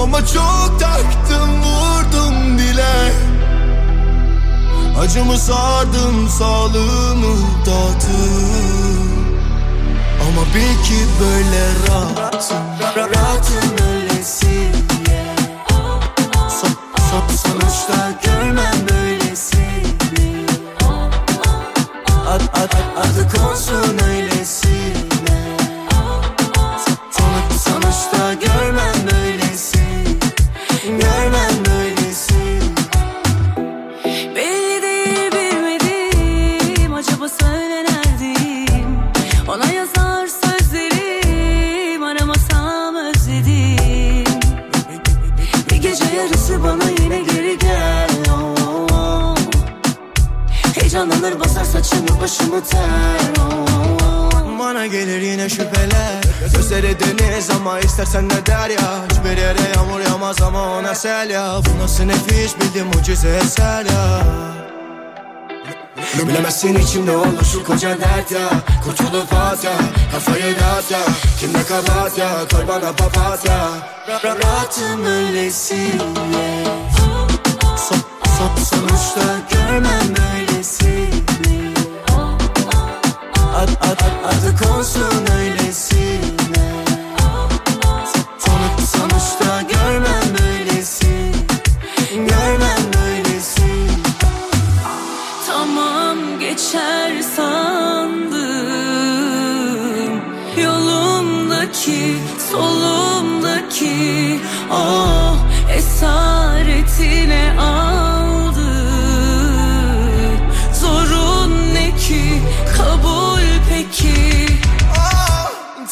Kafama çok taktım vurdum dile Acımı sardım sağlığımı dağıttım. Ama bil ki böyle rahatım Rahatım öylesi son, son, Sonuçta görmem böylesini Ad, ad, adı konsun öylesine başımı ter. Oh. Bana gelir yine şüpheler. Gözleri deniz ama istersen ne der ya. Hiçbir yere yağmur yağmaz ama ona sel ya. Bu nasıl nefis bildim mucize eser ya. Bilemezsin içimde olur şu koca dert ya. Kurtulup at ya Kafayı dağıt ya. Kimde kabahat ya Koy bana papatya Rahatım öylesine. Son, son, Sonuçta görmem böylesini Ad, ad, ad, adı konsun öylesine. Sonuç, sonuçta görmem böylesi. Görmem böylesi. Tamam geçer sandım. Yolumdaki solumdaki Oh esaretine aldı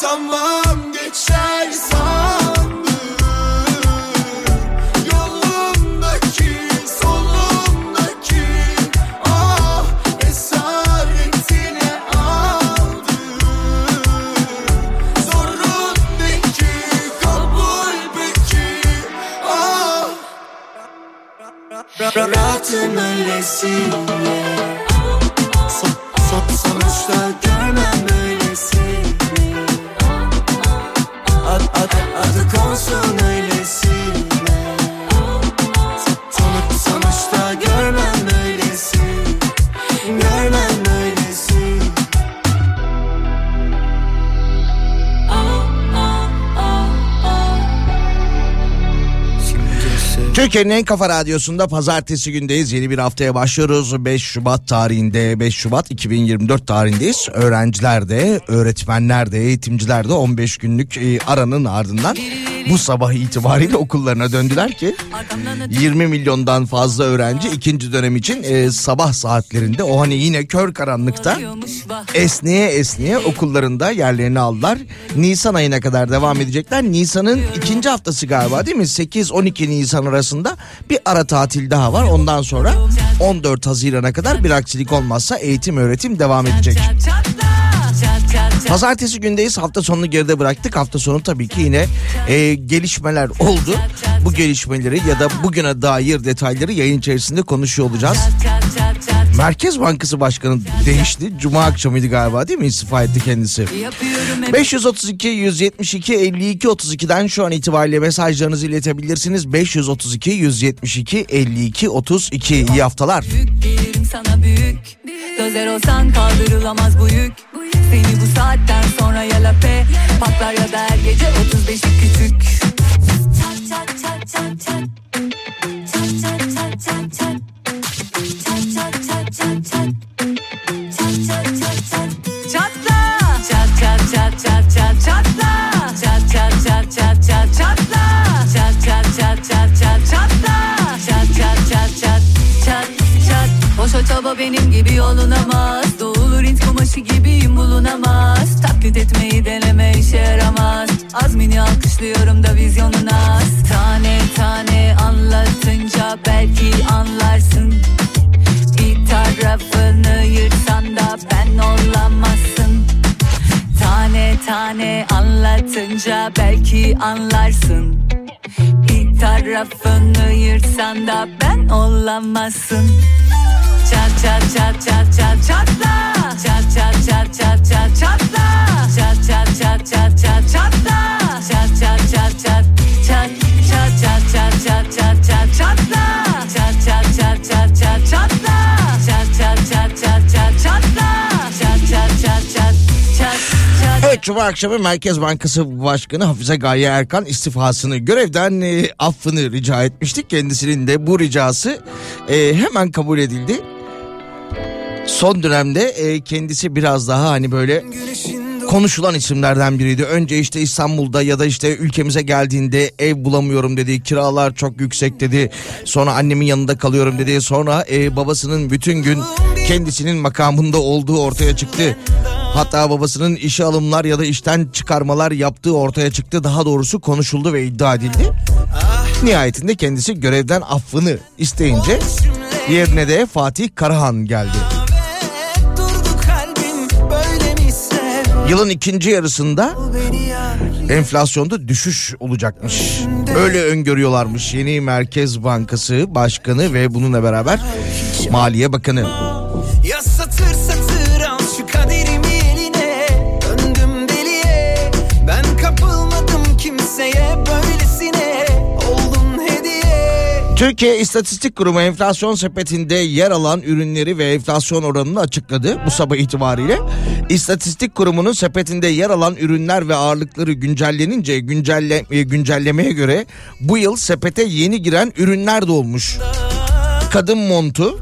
Tamam geçer sandım. Yolumdaki solumdaki Ah esaretine aldı Zorun ne ki kabul peki Ah. Rahatım öylesine. Son, son, Sonuçta görmem böylesini Türkiye'nin en kafa radyosunda pazartesi gündeyiz. Yeni bir haftaya başlıyoruz. 5 Şubat tarihinde 5 Şubat 2024 tarihindeyiz. Öğrenciler de, öğretmenler de, eğitimciler de 15 günlük e, aranın ardından bu sabah itibariyle okullarına döndüler ki 20 milyondan fazla öğrenci ikinci dönem için e, sabah saatlerinde o hani yine kör karanlıkta esneye esneye okullarında yerlerini aldılar. Nisan ayına kadar devam edecekler. Nisan'ın ikinci haftası galiba değil mi? 8-12 Nisan arasında bir ara tatil daha var. Ondan sonra 14 Haziran'a kadar bir aksilik olmazsa eğitim öğretim devam edecek. Pazartesi gündeyiz hafta sonunu geride bıraktık. Hafta sonu tabii ki yine e, gelişmeler oldu. Bu gelişmeleri ya da bugüne dair detayları yayın içerisinde konuşuyor olacağız. Merkez Bankası Başkanı değişti. Cuma akşamıydı galiba değil mi? İstifa etti kendisi. 532 172 52 32'den şu an itibariyle mesajlarınızı iletebilirsiniz. 532 172 52 32 iyi haftalar. Gelirim sana büyük Dozer olsan kaldırılamaz bu yük Seni bu saatten sonra ya lape Patlar ya da her gece 35'i küçük çat çat çat çat Çat Boşa çaba benim gibi yolunamaz Doğulur int kumaşı gibiyim bulunamaz. Taklit etmeyi deneme işe yaramaz. Azmini alkışlıyorum da vizyon olmaz Tane tane anlatınca belki anlarsın. Bir tarafını yırtsan da ben olamazsın. Tane tane anlatınca belki anlarsın. Bir tarafını yırtsan da ben olamazsın Çat çat çat çat çat çatla Çat çat çat çat çat çatla Çat çat çat çat çat çatla Çat çat çat çat çat çat çat çat çat çat çat çatla Çat çat çat çat çat çatla Çat çat çat çat çat çatla Çat çat çat çat çat çat Evet Cuma akşamı Merkez Bankası Başkanı Hafize Gaye Erkan istifasını görevden e, affını rica etmiştik. Kendisinin de bu ricası e, hemen kabul edildi. Son dönemde e, kendisi biraz daha hani böyle konuşulan isimlerden biriydi. Önce işte İstanbul'da ya da işte ülkemize geldiğinde ev bulamıyorum dedi. Kiralar çok yüksek dedi. Sonra annemin yanında kalıyorum dedi. Sonra e, babasının bütün gün kendisinin makamında olduğu ortaya çıktı. Hatta babasının işe alımlar ya da işten çıkarmalar yaptığı ortaya çıktı. Daha doğrusu konuşuldu ve iddia edildi. Nihayetinde kendisi görevden affını isteyince yerine de Fatih Karahan geldi. Yılın ikinci yarısında enflasyonda düşüş olacakmış. Öyle öngörüyorlarmış yeni Merkez Bankası Başkanı ve bununla beraber Maliye Bakanı. Türkiye İstatistik Kurumu enflasyon sepetinde yer alan ürünleri ve enflasyon oranını açıkladı bu sabah itibariyle. İstatistik Kurumu'nun sepetinde yer alan ürünler ve ağırlıkları güncellenince güncelle, e, güncellemeye göre bu yıl sepete yeni giren ürünler de olmuş. Kadın montu,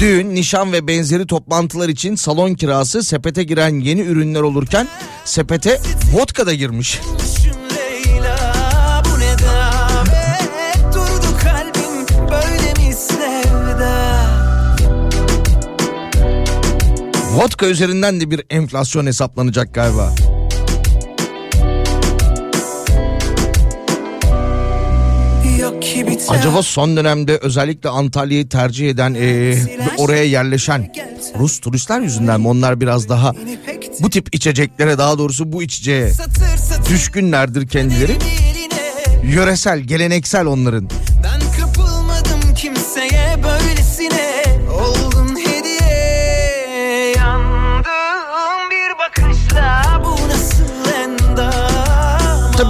düğün, nişan ve benzeri toplantılar için salon kirası sepete giren yeni ürünler olurken sepete vodka da girmiş. Vodka üzerinden de bir enflasyon hesaplanacak galiba. Acaba son dönemde özellikle Antalya'yı tercih eden e, ve oraya yerleşen Rus turistler yüzünden mi onlar biraz daha bu tip içeceklere daha doğrusu bu içeceğe düşkünlerdir kendileri. Yöresel, geleneksel onların. Ben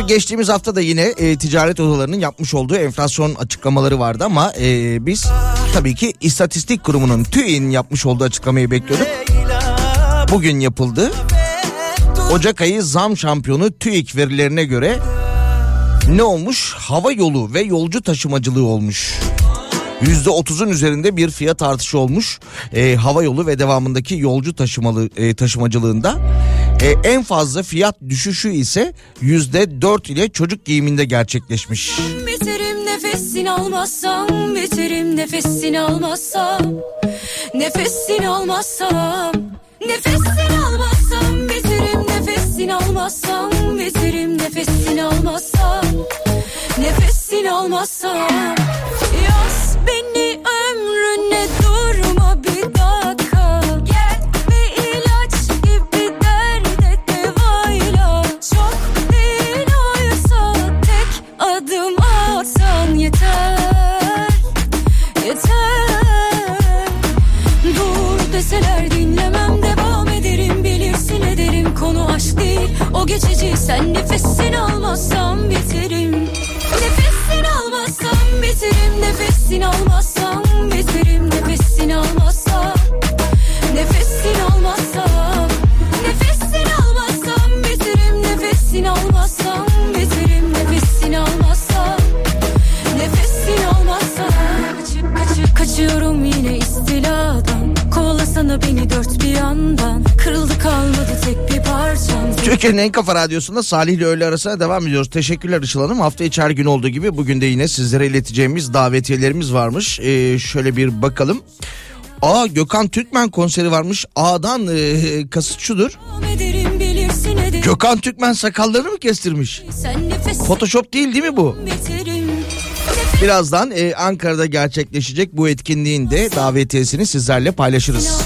Tabii geçtiğimiz hafta da yine e, ticaret odalarının yapmış olduğu enflasyon açıklamaları vardı ama e, biz tabii ki İstatistik Kurumu'nun TÜİ'nin yapmış olduğu açıklamayı bekliyorduk. Bugün yapıldı. Ocak ayı zam şampiyonu TÜİK verilerine göre ne olmuş? Hava yolu ve yolcu taşımacılığı olmuş. %30'un üzerinde bir fiyat artışı olmuş. Ee, hava yolu ve devamındaki yolcu taşımalı e, taşımacılığında. Ee, en fazla fiyat düşüşü ise %4 ile çocuk giyiminde gerçekleşmiş. Biterim nefesini almazsam Biterim nefesini almazsam Nefesini almazsam Nefesini almazsam Biterim nefesini almazsam Biterim nefesini almazsam Nefesini almazsam Yaz beni kafa radyosunda Salih ile öğle arasına devam ediyoruz. Teşekkürler Işıl Hanım. Hafta içi her gün olduğu gibi bugün de yine sizlere ileteceğimiz davetiyelerimiz varmış. Ee, şöyle bir bakalım. Aa Gökhan Türkmen konseri varmış. A'dan e, kasıt şudur. Devam ederim bilirsin ederim Gökhan Türkmen sakallarını mı kestirmiş? Photoshop değil değil mi bu? Birazdan e, Ankara'da gerçekleşecek bu etkinliğin de davetiyesini sizlerle paylaşırız.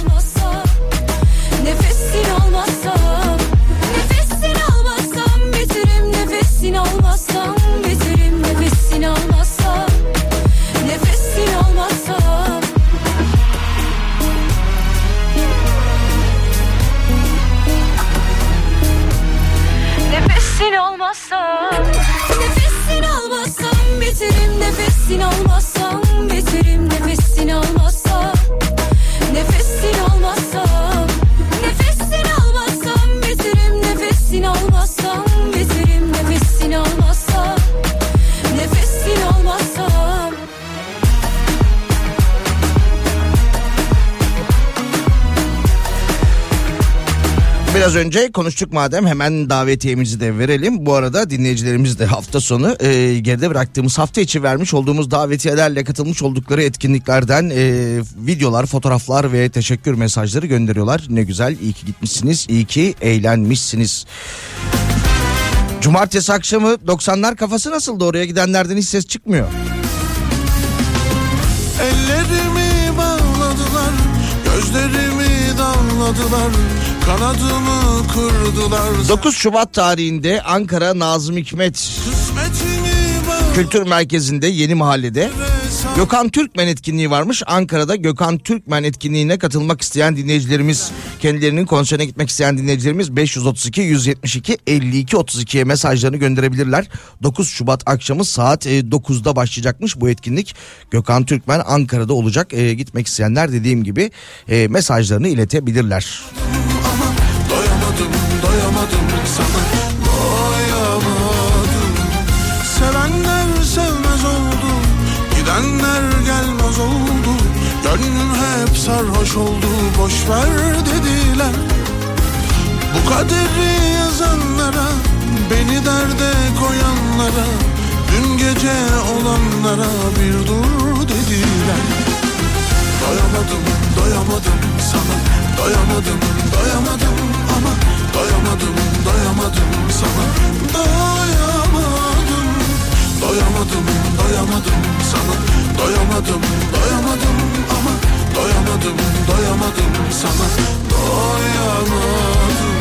Biraz önce konuştuk madem hemen davetiyemizi de verelim. Bu arada dinleyicilerimiz de hafta sonu e, geride bıraktığımız hafta içi vermiş olduğumuz davetiyelerle katılmış oldukları etkinliklerden e, videolar, fotoğraflar ve teşekkür mesajları gönderiyorlar. Ne güzel iyi ki gitmişsiniz, iyi ki eğlenmişsiniz. Cumartesi akşamı 90'lar kafası nasıldı oraya gidenlerden hiç ses çıkmıyor. Ellerimi damladılar, kanadımı kırdılar. 9 Şubat tarihinde Ankara Nazım Hikmet bağladılar. Kültür Merkezi'nde Yeni Mahalle'de Gökhan Türkmen etkinliği varmış. Ankara'da Gökhan Türkmen etkinliğine katılmak isteyen dinleyicilerimiz, kendilerinin konserine gitmek isteyen dinleyicilerimiz 532 172 52 32'ye mesajlarını gönderebilirler. 9 Şubat akşamı saat e, 9'da başlayacakmış bu etkinlik. Gökhan Türkmen Ankara'da olacak. E, gitmek isteyenler dediğim gibi e, mesajlarını iletebilirler. Doyamadım, doyamadım sana, Gönlüm hep sarhoş oldu, boş ver dediler. Bu kaderi yazanlara, beni derde koyanlara, dün gece olanlara bir dur dediler. Doyamadım, doyamadım sana Doyamadım, doyamadım ama Doyamadım, doyamadım sana Doyamadım Doyamadım, doyamadım sana. Doyamadım, doyamadım ama. Doyamadım, doyamadım sana. Doyamadım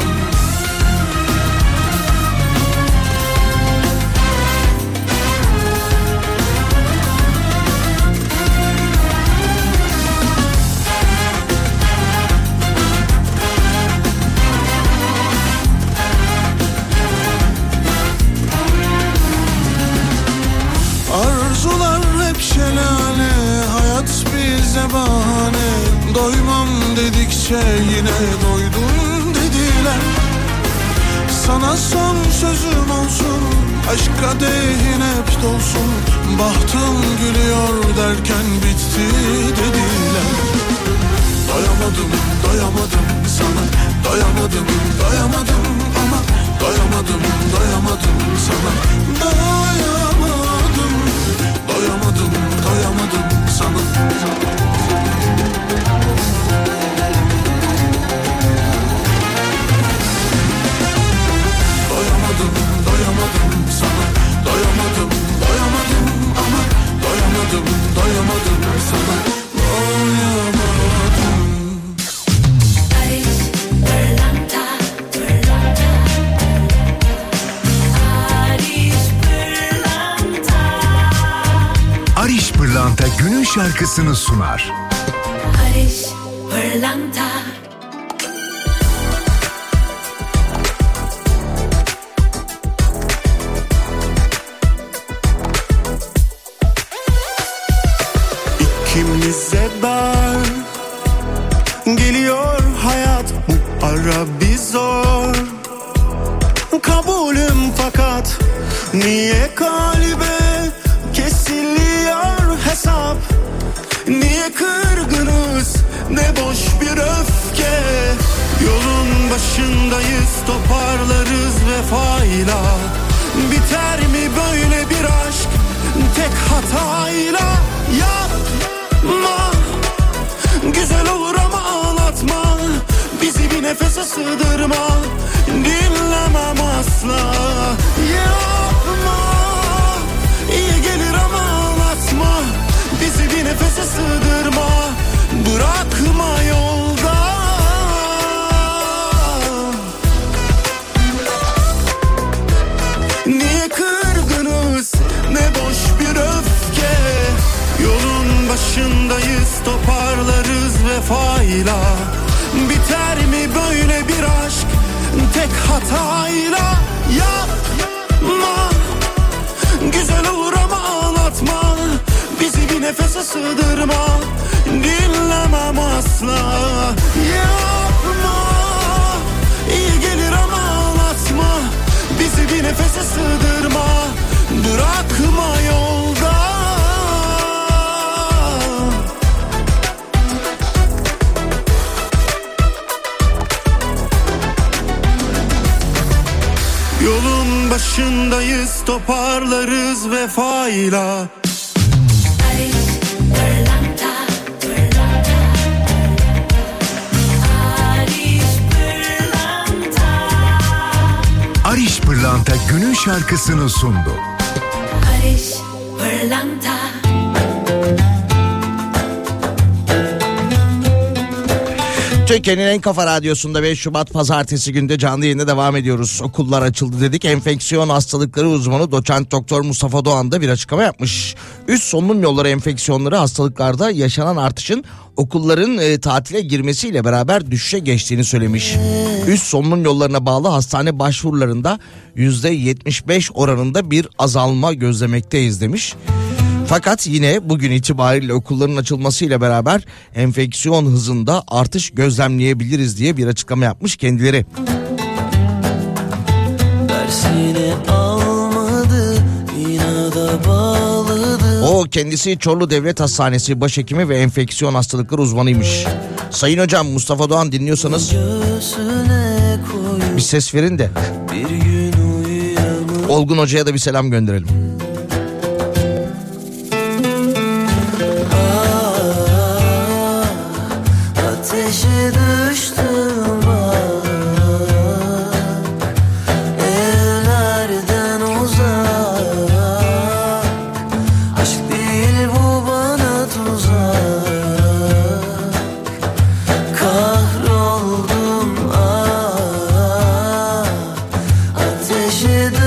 bize bahane. Doymam dedikçe yine doydum dediler. Sana son sözüm olsun Aşk kadehin hep dolsun. Bahtım gülüyor derken bitti dediler. Doyamadım, doyamadım sana. Doyamadım, doyamadım ama. Doyamadım, doyamadım sana. Doyamadım, doyamadım, doyamadım sana Doyamadım, doyamadım sana Doyamadım, doyamadım ama Doyamadım, doyamadım sana Doyamadım günün şarkısını sunar. Barış Pırlanta başındayız toparlarız vefayla. Biter mi böyle bir aşk? Tek hatayla. Yapma. Güzel olur ama ağlatma. Bizi bir nefese sığdırma. Dinlemem asla. Yapma. İyi gelir ama ağlatma. Bizi bir nefese sığdırma. Bırakma yol. Başındayız toparlarız vefayla Ariş Pırlanta günün şarkısını sundu. Türkiye'nin en kafa radyosunda 5 Şubat pazartesi günde canlı yayına devam ediyoruz. Okullar açıldı dedik. Enfeksiyon hastalıkları uzmanı doçent doktor Mustafa Doğan da bir açıklama yapmış. Üst solunum yolları enfeksiyonları hastalıklarda yaşanan artışın okulların e, tatile girmesiyle beraber düşüşe geçtiğini söylemiş. Üst solunum yollarına bağlı hastane başvurularında %75 oranında bir azalma gözlemekteyiz demiş. Fakat yine bugün itibariyle okulların açılmasıyla beraber enfeksiyon hızında artış gözlemleyebiliriz diye bir açıklama yapmış kendileri. Dersini almadı O kendisi Çorlu Devlet Hastanesi başhekimi ve enfeksiyon hastalıkları uzmanıymış. Sayın hocam Mustafa Doğan dinliyorsanız bir ses verin de Olgun Hoca'ya da bir selam gönderelim. Ateşe düştüm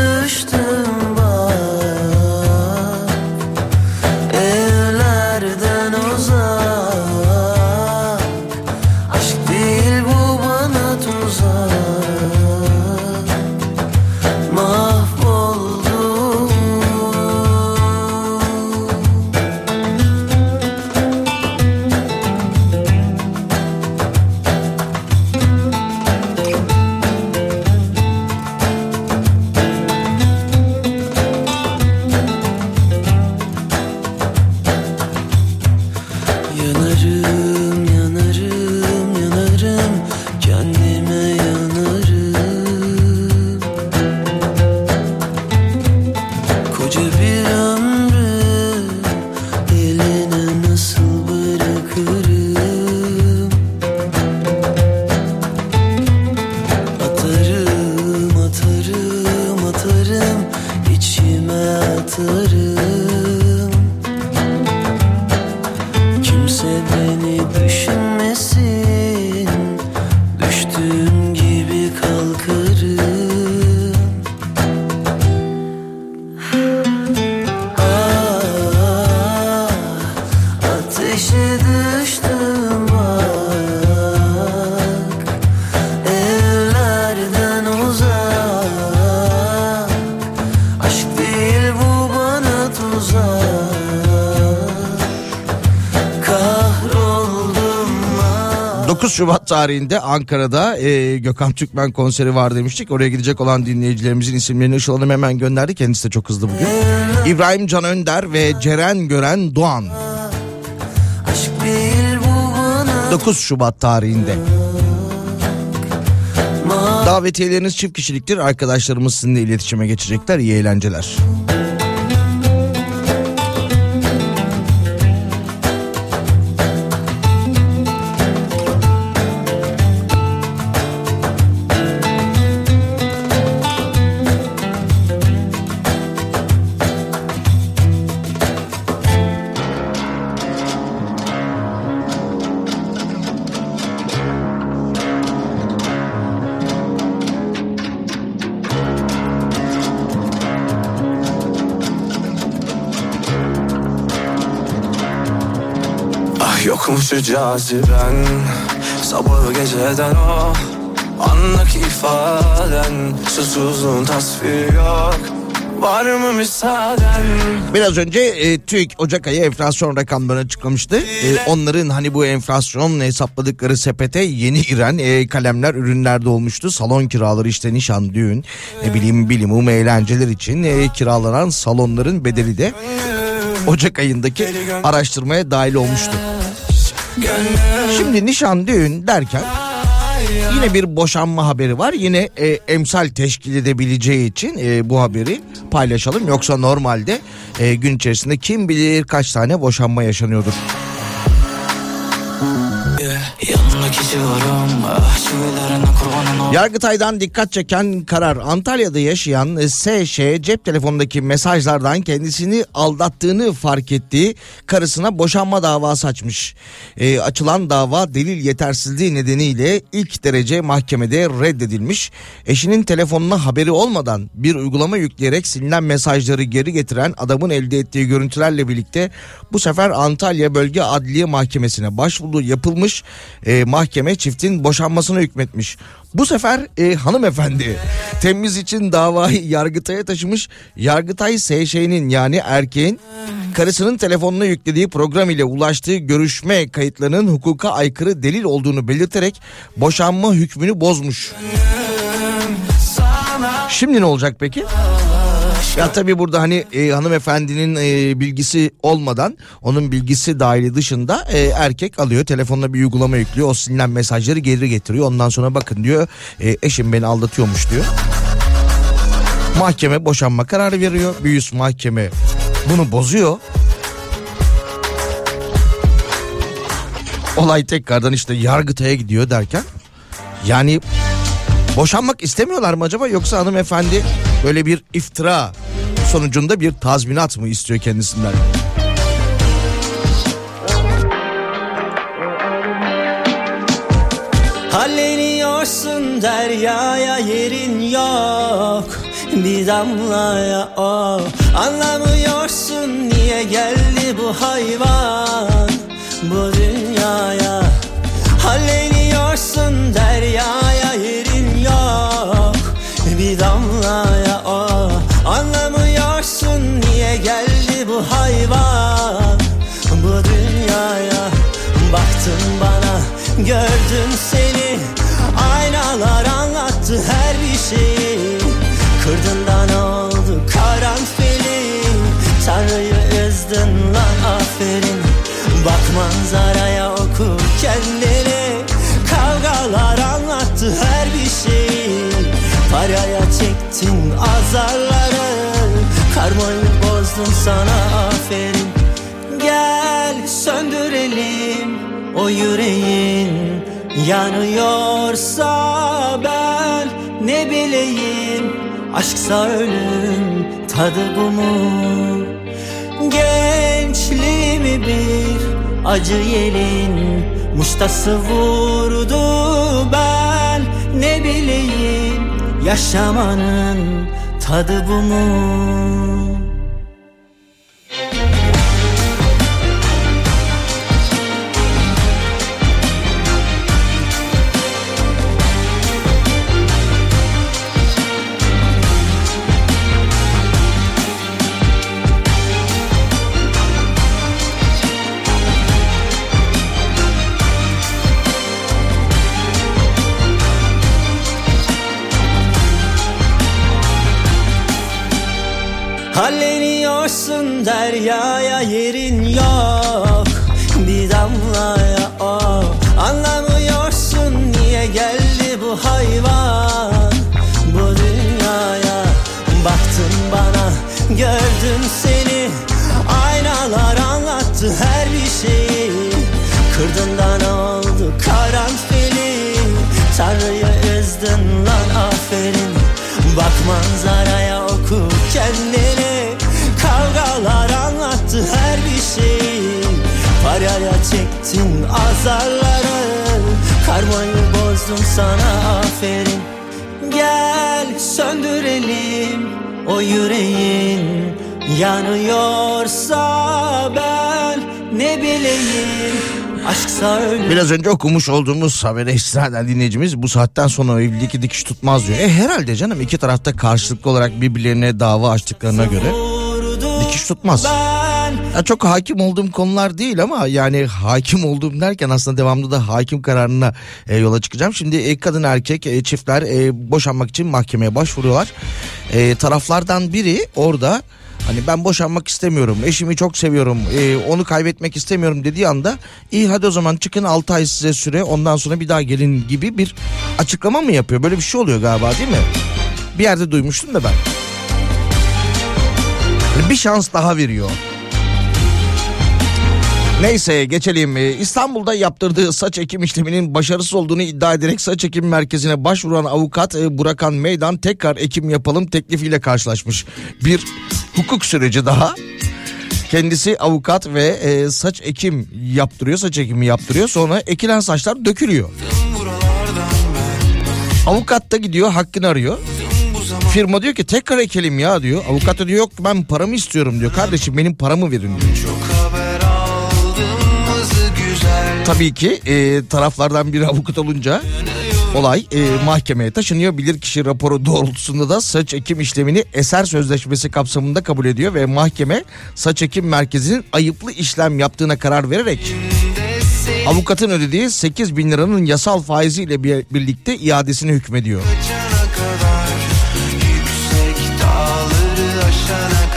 Şubat tarihinde Ankara'da e, Gökhan Türkmen konseri var demiştik. Oraya gidecek olan dinleyicilerimizin isimlerini Işıl Hanım hemen gönderdi. Kendisi de çok hızlı bugün. İbrahim Can Önder ve Ceren Gören Doğan. Aşk değil bu bana 9 Şubat tarihinde. Davetiyeleriniz çift kişiliktir. Arkadaşlarımız sizinle iletişime geçecekler. İyi eğlenceler. Yokmuş caziben Sabahı geceden o Andaki ifaden. Susuzluğun tasviri yok Var mı müsaaden? Biraz önce e, TÜİK Ocak ayı enflasyon rakamlarını açıklamıştı. E, onların hani bu enflasyon hesapladıkları sepete yeni giren e, kalemler ürünlerde olmuştu. Salon kiraları işte nişan, düğün, ne bileyim bilimum eğlenceler için e, kiralanan salonların bedeli de Ocak ayındaki araştırmaya dahil olmuştu. Şimdi nişan, düğün derken Yine bir boşanma haberi var. Yine e, emsal teşkil edebileceği için e, bu haberi paylaşalım. Yoksa normalde e, gün içerisinde kim bilir kaç tane boşanma yaşanıyordur. Yanındaki ah Yargıtay'dan dikkat çeken karar Antalya'da yaşayan SŞ cep telefonundaki mesajlardan kendisini aldattığını fark ettiği karısına boşanma davası açmış. E, açılan dava delil yetersizliği nedeniyle ilk derece mahkemede reddedilmiş. Eşinin telefonuna haberi olmadan bir uygulama yükleyerek silinen mesajları geri getiren adamın elde ettiği görüntülerle birlikte bu sefer Antalya Bölge Adliye Mahkemesi'ne başvuru yapılmış. E, mahkeme çiftin boşanmasına hükmetmiş. Bu sefer e, hanımefendi temiz için davayı Yargıtay'a taşımış. Yargıtay SŞ'nin yani erkeğin karısının telefonuna yüklediği program ile ulaştığı görüşme kayıtlarının hukuka aykırı delil olduğunu belirterek boşanma hükmünü bozmuş. Şimdi ne olacak peki? Ya tabii burada hani e, hanımefendinin e, bilgisi olmadan onun bilgisi dahili dışında e, erkek alıyor telefonuna bir uygulama yüklüyor o silinen mesajları geri getiriyor ondan sonra bakın diyor e, eşim beni aldatıyormuş diyor. Mahkeme boşanma kararı veriyor bir üst mahkeme bunu bozuyor. Olay tekrardan işte Yargıtay'a gidiyor derken yani boşanmak istemiyorlar mı acaba yoksa hanımefendi böyle bir iftira sonucunda bir tazminat mı istiyor kendisinden? Halleniyorsun deryaya yerin yok. Bir damlaya o. Anlamıyorsun niye geldi bu hayvan Bu dünyaya. Halleniyorsun deryaya yerin yok. Bir damlaya Baktın bana gördüm seni. Aynalar anlattı her bir şeyi. Kırdın da oldu karanfili. Tanrı'yı üzdün lan aferin. Bak manzaraya oku kendini. Kavgalar anlattı her bir şeyi. Paraya çektin azarları. Karmayı bozdun sana aferin söndürelim o yüreğin. Yanıyorsa ben ne bileyim Aşksa ölüm tadı bu mu? Gençliğimi bir acı yelin Muştası vurdu ben. Ne bileyim Yaşamanın tadı bu mu Halleniyorsun deryaya yerin yok. Bir damlaya o Anlamıyorsun niye geldi bu hayvan? Bu dünyaya Baktın bana gördüm seni. Aynalar anlattı her bir şeyi. Kırdın da oldu karanfili. Tanrı'yı üzdün lan aferin. Bak manzaraya oku kendini anlattı her bir şeyi. Paraya çektin azarları. Karmayı bozdum sana aferin. Gel söndürelim o yüreğin. Yanıyorsa ben ne bileyim. Aşksa Biraz önce okumuş olduğumuz habere istinaden dinleyicimiz bu saatten sonra evlilik dikiş tutmaz diyor. E herhalde canım iki tarafta karşılıklı olarak birbirlerine dava açtıklarına göre dikiş tutmaz. Ya çok hakim olduğum konular değil ama yani hakim olduğum derken aslında devamlı da hakim kararına e, yola çıkacağım. Şimdi e, kadın erkek e, çiftler e, boşanmak için mahkemeye başvuruyorlar. E, taraflardan biri orada hani ben boşanmak istemiyorum eşimi çok seviyorum e, onu kaybetmek istemiyorum dediği anda iyi hadi o zaman çıkın 6 ay size süre ondan sonra bir daha gelin gibi bir açıklama mı yapıyor? Böyle bir şey oluyor galiba değil mi? Bir yerde duymuştum da ben. Bir şans daha veriyor. Neyse geçelim. Ee, İstanbul'da yaptırdığı saç ekim işleminin başarısız olduğunu iddia ederek saç ekim merkezine başvuran avukat e, Burakan Meydan tekrar ekim yapalım teklifiyle karşılaşmış. Bir hukuk süreci daha. Kendisi avukat ve e, saç ekim yaptırıyor, saç ekimi yaptırıyor. Sonra ekilen saçlar dökülüyor. Avukat da gidiyor hakkını arıyor. Firma diyor ki tekrar ekelim ya diyor. Avukat da diyor yok ben paramı istiyorum diyor. Kardeşim benim paramı verin diyor. Tabii ki e, taraflardan biri avukat olunca olay e, mahkemeye taşınıyor. Bilirkişi raporu doğrultusunda da saç ekim işlemini eser sözleşmesi kapsamında kabul ediyor ve mahkeme saç ekim merkezinin ayıplı işlem yaptığına karar vererek avukatın ödediği 8 bin liranın yasal faiziyle bir- birlikte iadesini hükmediyor. Yüksek dağları aşana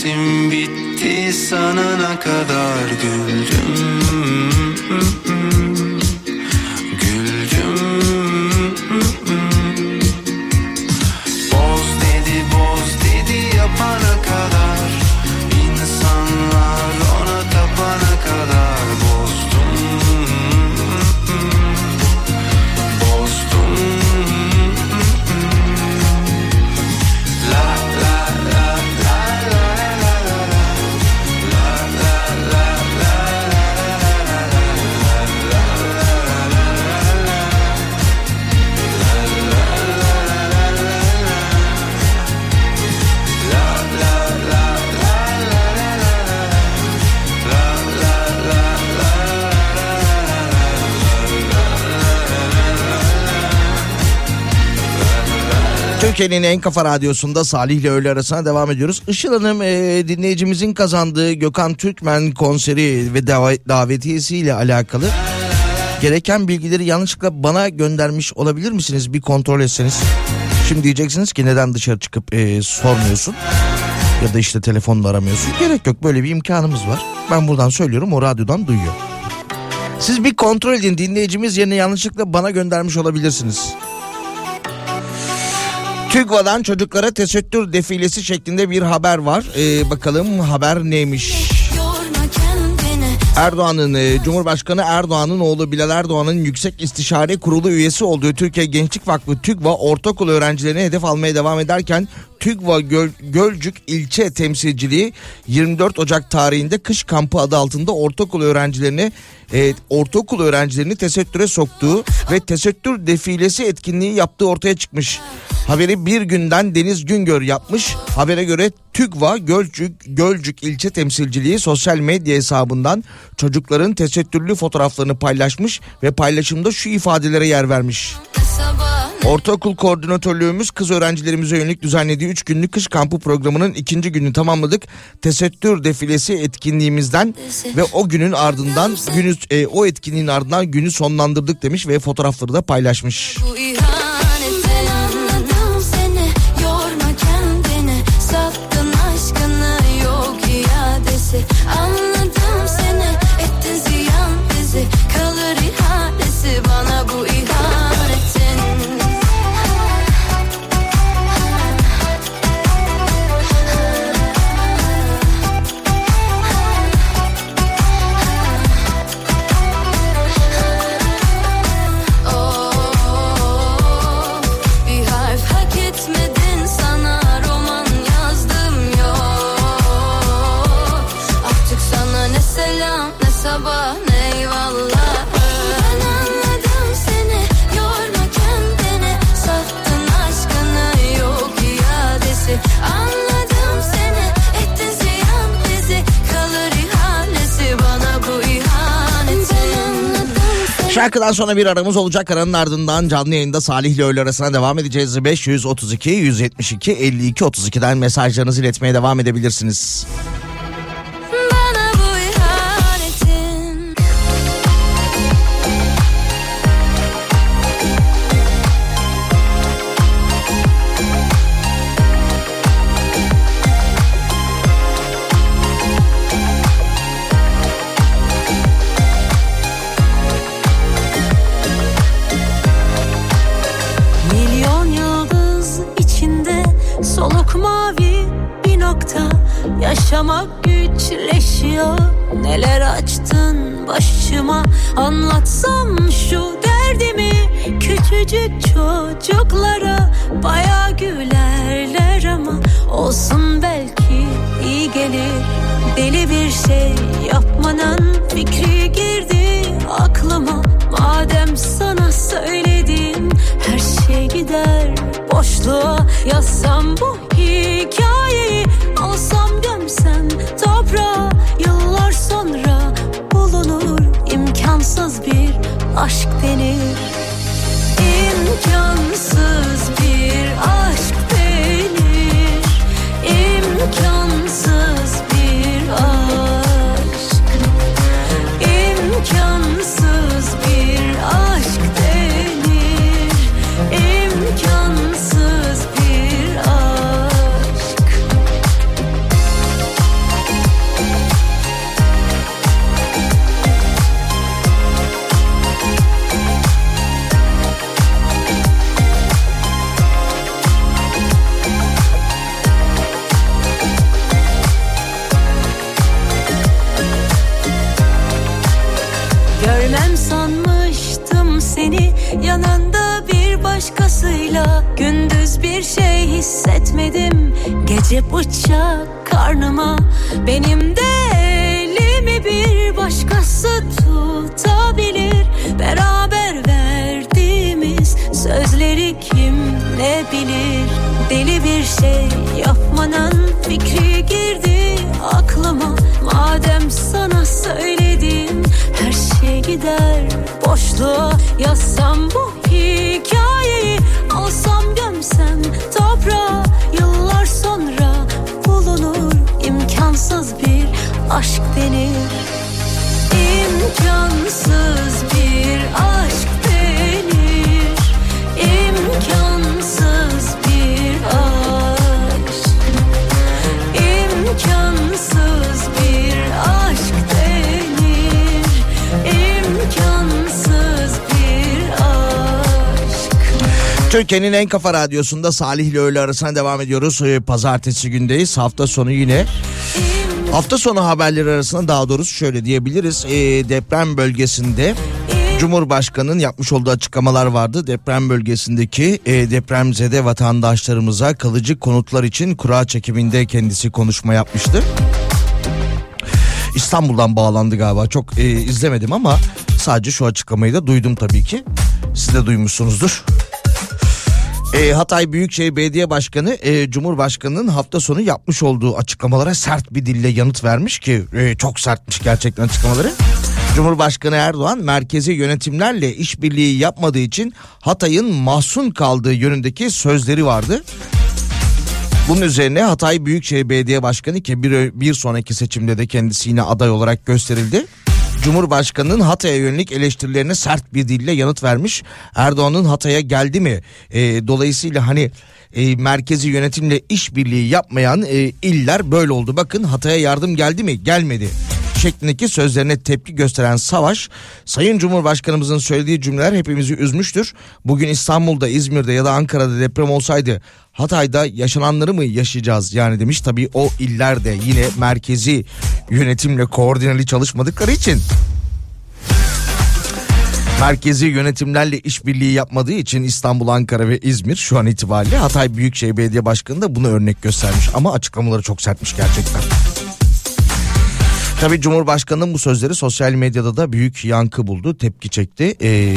Nefesim bitti sanana kadar güldüm Türkiye'nin en kafa radyosunda Salih ile öğle arasına devam ediyoruz. Işıl Hanım e, dinleyicimizin kazandığı Gökhan Türkmen konseri ve dav- davetiyesiyle alakalı gereken bilgileri yanlışlıkla bana göndermiş olabilir misiniz? Bir kontrol etseniz. Şimdi diyeceksiniz ki neden dışarı çıkıp e, sormuyorsun? Ya da işte telefonla aramıyorsun. Gerek yok böyle bir imkanımız var. Ben buradan söylüyorum o radyodan duyuyor. Siz bir kontrol edin dinleyicimiz yerine yanlışlıkla bana göndermiş olabilirsiniz. TÜGVA'dan çocuklara tesettür defilesi şeklinde bir haber var. Ee, bakalım haber neymiş? Erdoğan'ın e, Cumhurbaşkanı Erdoğan'ın oğlu Bilal Erdoğan'ın Yüksek İstişare Kurulu üyesi olduğu Türkiye Gençlik Vakfı TÜGVA ortaokul öğrencilerine hedef almaya devam ederken TÜGVA Göl, Gölcük ilçe temsilciliği 24 Ocak tarihinde kış kampı adı altında ortaokul öğrencilerini e, ortaokul öğrencilerini tesettüre soktuğu ve tesettür defilesi etkinliği yaptığı ortaya çıkmış. Haberi bir günden Deniz Güngör yapmış. Habere göre TÜGVA Gölcük, Gölcük ilçe temsilciliği sosyal medya hesabından çocukların tesettürlü fotoğraflarını paylaşmış ve paylaşımda şu ifadelere yer vermiş. Ortaokul koordinatörlüğümüz kız öğrencilerimize yönelik düzenlediği 3 günlük kış kampı programının ikinci günü tamamladık. Tesettür defilesi etkinliğimizden ve o günün ardından günü e, o etkinliğin ardından günü sonlandırdık demiş ve fotoğrafları da paylaşmış. Bu Şarkıdan sonra bir aramız olacak. Aranın ardından canlı yayında Salih ile öğle arasına devam edeceğiz. 532 172 52 32'den mesajlarınızı iletmeye devam edebilirsiniz. Bana Anlatsam şu derdimi Küçücük çocuklara Baya gülerler ama Olsun belki iyi gelir. Deli bir şey yapmanın fikri girdi aklıma. Madem sana söyledim her şey gider. Boşluğa Yazsam bu hissetmedim gece bıçak karnıma Benim de elimi bir başkası tutabilir. Beraber verdiğimiz sözleri kim ne bilir? Deli bir şey yapmanın fikri girdi aklıma. Madem sana söyledim her şey gider boşluğa. Yazsam bu hikayeyi aşk denir. İmkansız bir aşk Türkiye'nin en kafa radyosunda Salih ile öğle arasına devam ediyoruz. Ee, Pazartesi gündeyiz. Hafta sonu yine Hafta sonu haberleri arasında daha doğrusu şöyle diyebiliriz. Ee, deprem bölgesinde Cumhurbaşkanı'nın yapmış olduğu açıklamalar vardı. Deprem bölgesindeki e, depremzede vatandaşlarımıza kalıcı konutlar için kura çekiminde kendisi konuşma yapmıştı. İstanbul'dan bağlandı galiba. Çok e, izlemedim ama sadece şu açıklamayı da duydum tabii ki. Siz de duymuşsunuzdur. E, Hatay Büyükşehir Belediye Başkanı e, Cumhurbaşkanı'nın hafta sonu yapmış olduğu açıklamalara sert bir dille yanıt vermiş ki e, çok sertmiş gerçekten açıklamaları. Cumhurbaşkanı Erdoğan merkezi yönetimlerle işbirliği yapmadığı için Hatay'ın mahzun kaldığı yönündeki sözleri vardı. Bunun üzerine Hatay Büyükşehir Belediye Başkanı ki bir, bir sonraki seçimde de kendisi yine aday olarak gösterildi. Cumhurbaşkanının Hatay'a yönelik eleştirilerine sert bir dille yanıt vermiş. Erdoğan'ın Hatay'a geldi mi? E, dolayısıyla hani e, merkezi yönetimle işbirliği yapmayan e, iller böyle oldu. Bakın Hatay'a yardım geldi mi? Gelmedi şeklindeki sözlerine tepki gösteren Savaş, Sayın Cumhurbaşkanımızın söylediği cümleler hepimizi üzmüştür. Bugün İstanbul'da, İzmir'de ya da Ankara'da deprem olsaydı Hatay'da yaşananları mı yaşayacağız yani demiş. Tabii o iller de yine merkezi yönetimle koordineli çalışmadıkları için merkezi yönetimlerle işbirliği yapmadığı için İstanbul, Ankara ve İzmir şu an itibariyle Hatay Büyükşehir Belediye Başkanı da bunu örnek göstermiş ama açıklamaları çok sertmiş gerçekten. Tabii Cumhurbaşkanı'nın bu sözleri sosyal medyada da büyük yankı buldu, tepki çekti. Ee,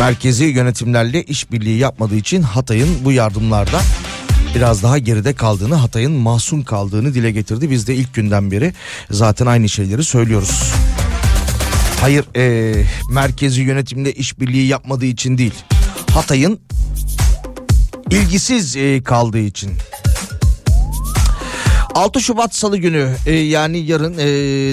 merkezi yönetimlerle işbirliği yapmadığı için Hatay'ın bu yardımlarda biraz daha geride kaldığını, Hatay'ın mahzun kaldığını dile getirdi. Biz de ilk günden beri zaten aynı şeyleri söylüyoruz. Hayır, e, merkezi yönetimle işbirliği yapmadığı için değil. Hatay'ın ilgisiz e, kaldığı için. 6 Şubat Salı günü e, yani yarın e,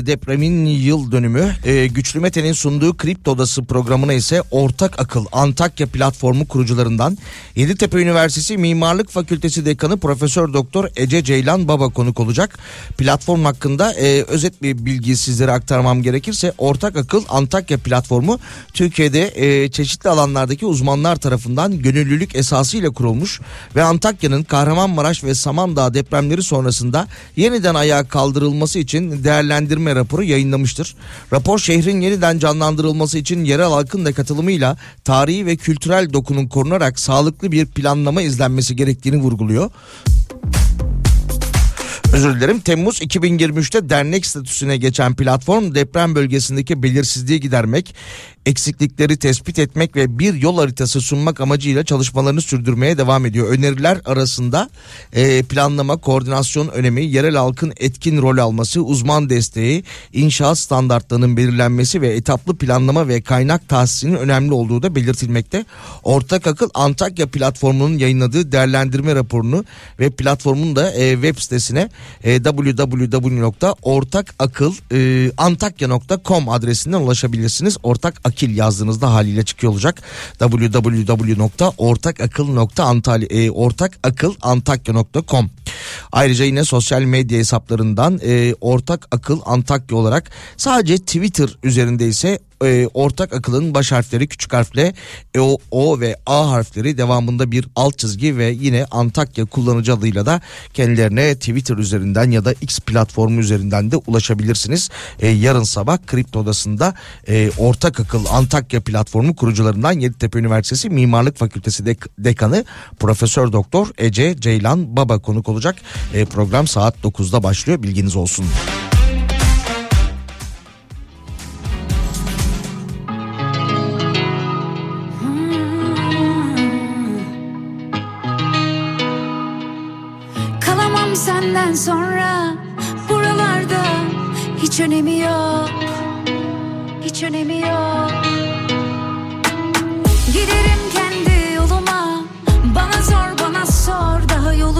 depremin yıl dönümü e, Güçlü Mete'nin sunduğu Kripto Odası programına ise Ortak Akıl Antakya platformu kurucularından Yeditepe Üniversitesi Mimarlık Fakültesi Dekanı Profesör Doktor Ece Ceylan Baba konuk olacak. Platform hakkında e, özet bir bilgi sizlere aktarmam gerekirse Ortak Akıl Antakya platformu Türkiye'de e, çeşitli alanlardaki uzmanlar tarafından gönüllülük esasıyla kurulmuş ve Antakya'nın Kahramanmaraş ve Samandağ depremleri sonrasında yeniden ayağa kaldırılması için değerlendirme raporu yayınlamıştır. Rapor şehrin yeniden canlandırılması için yerel halkın da katılımıyla tarihi ve kültürel dokunun korunarak sağlıklı bir planlama izlenmesi gerektiğini vurguluyor. Özür dilerim. Temmuz 2023'te dernek statüsüne geçen platform deprem bölgesindeki belirsizliği gidermek, eksiklikleri tespit etmek ve bir yol haritası sunmak amacıyla çalışmalarını sürdürmeye devam ediyor. Öneriler arasında e, planlama, koordinasyon önemi, yerel halkın etkin rol alması, uzman desteği, inşaat standartlarının belirlenmesi ve etaplı planlama ve kaynak tahsisinin önemli olduğu da belirtilmekte. Ortak Akıl Antakya platformunun yayınladığı değerlendirme raporunu ve platformun da e, web sitesine e, www.ortakakıl.antakya.com adresinden ulaşabilirsiniz. Ortak Akil yazdığınızda haliyle çıkıyor olacak. www.ortakakıl.antalya e, ortakakılantakya.com Ayrıca yine sosyal medya hesaplarından e, Ortak Akıl Antakya olarak sadece Twitter üzerinde ise e, ortak akılın baş harfleri küçük harfle e, o, o ve A harfleri devamında bir alt çizgi ve yine Antakya kullanıcı adıyla da kendilerine Twitter üzerinden ya da X platformu üzerinden de ulaşabilirsiniz. E, yarın sabah Kripto Odası'nda e, Ortak Akıl Antakya platformu kurucularından Yeditepe Üniversitesi Mimarlık Fakültesi dek- Dekanı Profesör Doktor Ece Ceylan Baba konuk olacak. E, program saat 9'da başlıyor bilginiz olsun. Kalamam senden sonra buralarda hiç önemi yok. Hiç önemi yok. Giderim kendi yoluma. Bana sor bana sor daha yol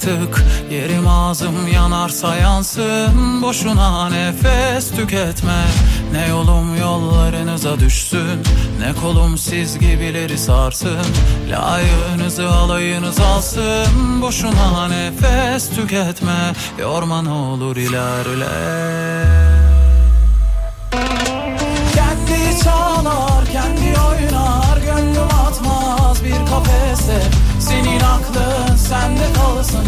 artık. Yerim ağzım yanarsa yansın. Boşuna nefes tüketme. Ne yolum yollarınıza düşsün. Ne kolum siz gibileri sarsın. Layığınızı alayınız alsın. Boşuna nefes tüketme. Yorman olur ilerle. Kendi çalar kendi oynar. Gönlüm atmaz bir kafese. Senin aklın sende kalsın.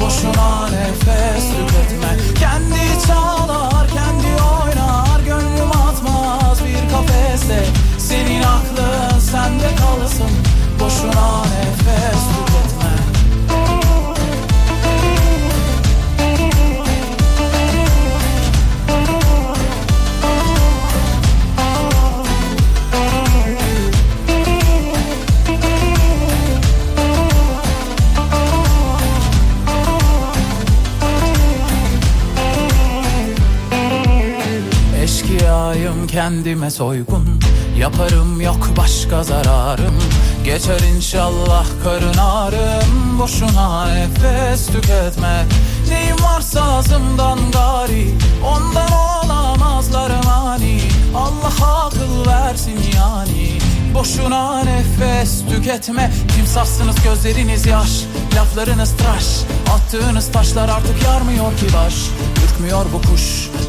Boşuna nefes tüketme. Kendi çalar kendi oynar. Gönlüm atmaz bir kafeste. Senin aklın sende kalsın. Boşuna nefes tüketme. Kendime soygun Yaparım yok başka zararım. Geçer inşallah karın ağrım Boşuna nefes tüketme. Neyim varsa ağzımdan gari Ondan olamazlar mani Allah akıl versin yani Boşuna nefes tüketme. Timsahsınız gözleriniz yaş Laflarınız tıraş. Attığınız taşlar artık yarmıyor ki baş. Ürkmüyor bu kuş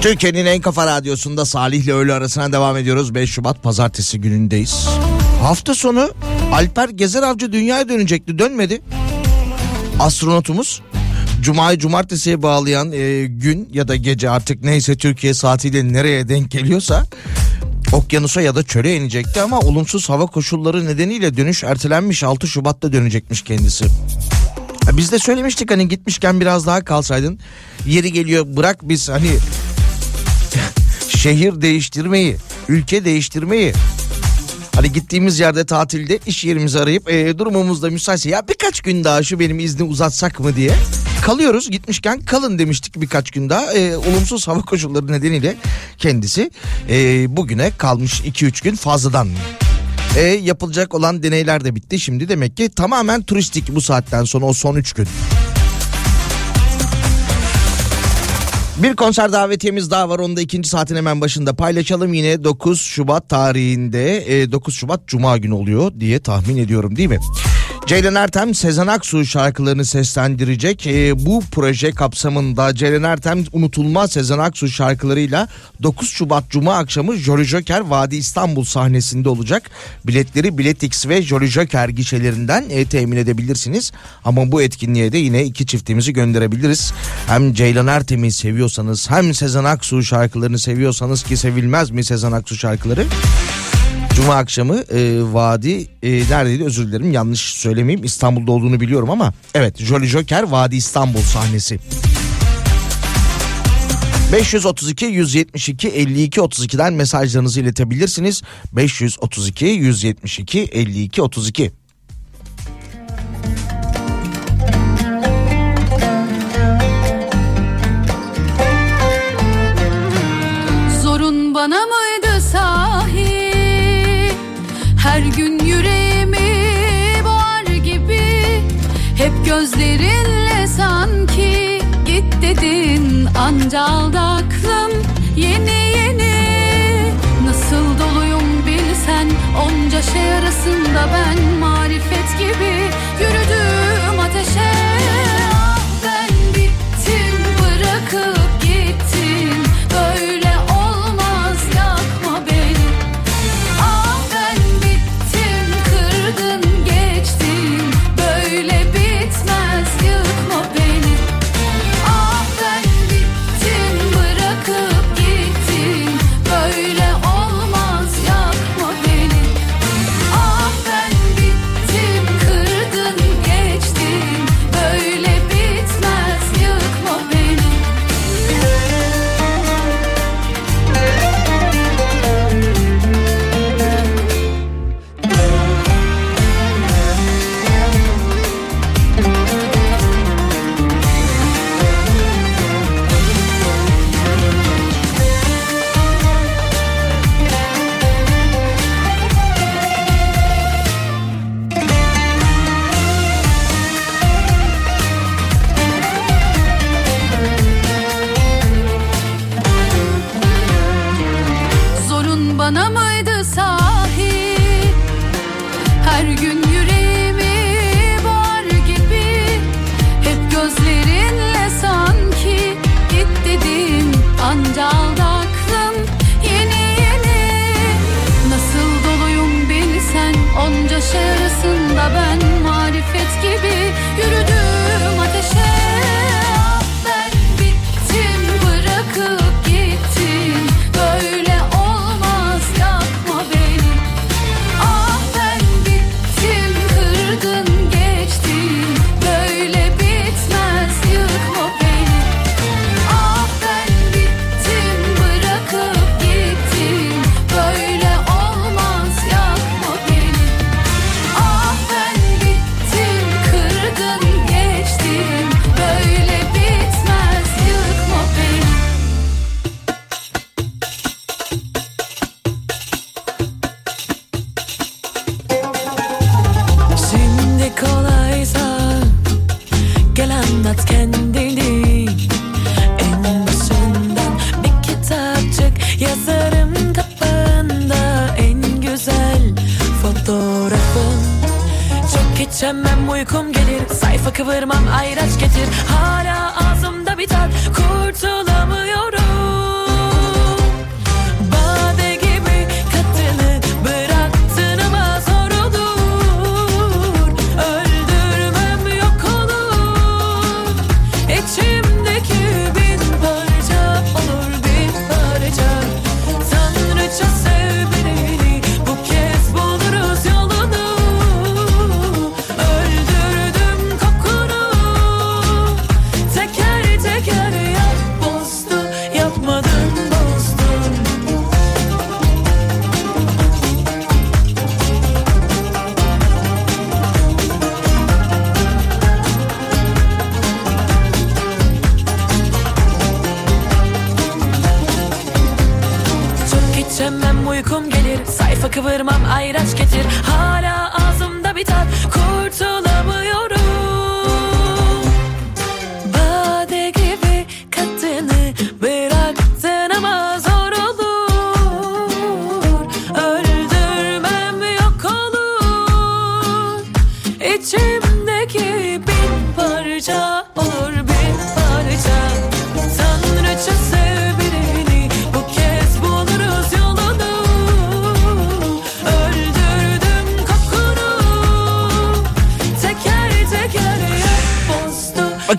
Türkiye'nin en kafa radyosunda Salih ile öğle arasına devam ediyoruz. 5 Şubat pazartesi günündeyiz. Hafta sonu Alper Gezer Avcı dünyaya dönecekti dönmedi. Astronotumuz Cuma'yı cumartesiye bağlayan e, gün ya da gece artık neyse Türkiye saatiyle nereye denk geliyorsa okyanusa ya da çöle inecekti ama olumsuz hava koşulları nedeniyle dönüş ertelenmiş 6 Şubat'ta dönecekmiş kendisi. Biz de söylemiştik hani gitmişken biraz daha kalsaydın yeri geliyor bırak biz hani şehir değiştirmeyi, ülke değiştirmeyi Hani gittiğimiz yerde tatilde iş yerimizi arayıp e, durumumuz da müsaitse ya birkaç gün daha şu benim izni uzatsak mı diye kalıyoruz. Gitmişken kalın demiştik birkaç gün daha. E, olumsuz hava koşulları nedeniyle kendisi e, bugüne kalmış 2-3 gün fazladan. E, yapılacak olan deneyler de bitti. Şimdi demek ki tamamen turistik bu saatten sonra o son 3 gün. Bir konser davetiyemiz daha var onu da ikinci saatin hemen başında paylaşalım. Yine 9 Şubat tarihinde e, 9 Şubat Cuma günü oluyor diye tahmin ediyorum değil mi? Ceylan Ertem Sezen Aksu şarkılarını seslendirecek. E, bu proje kapsamında Ceylan Ertem unutulmaz Sezen Aksu şarkılarıyla 9 Şubat Cuma akşamı Jolly Joker Vadi İstanbul sahnesinde olacak. Biletleri Biletix ve Jolly Joker gişelerinden e, temin edebilirsiniz. Ama bu etkinliğe de yine iki çiftimizi gönderebiliriz. Hem Ceylan Ertem'i seviyorsanız hem Sezen Aksu şarkılarını seviyorsanız ki sevilmez mi Sezen Aksu şarkıları? Cuma akşamı e, Vadi e, neredeydi özür dilerim yanlış söylemeyeyim İstanbul'da olduğunu biliyorum ama evet Jolly Joker Vadi İstanbul sahnesi. 532 172 52 32'den mesajlarınızı iletebilirsiniz. 532 172 52 32. Zorun bana mıydı anca aldı aklım Yeni yeni. Nasıl doluyum bilsen Onca şey arasında ben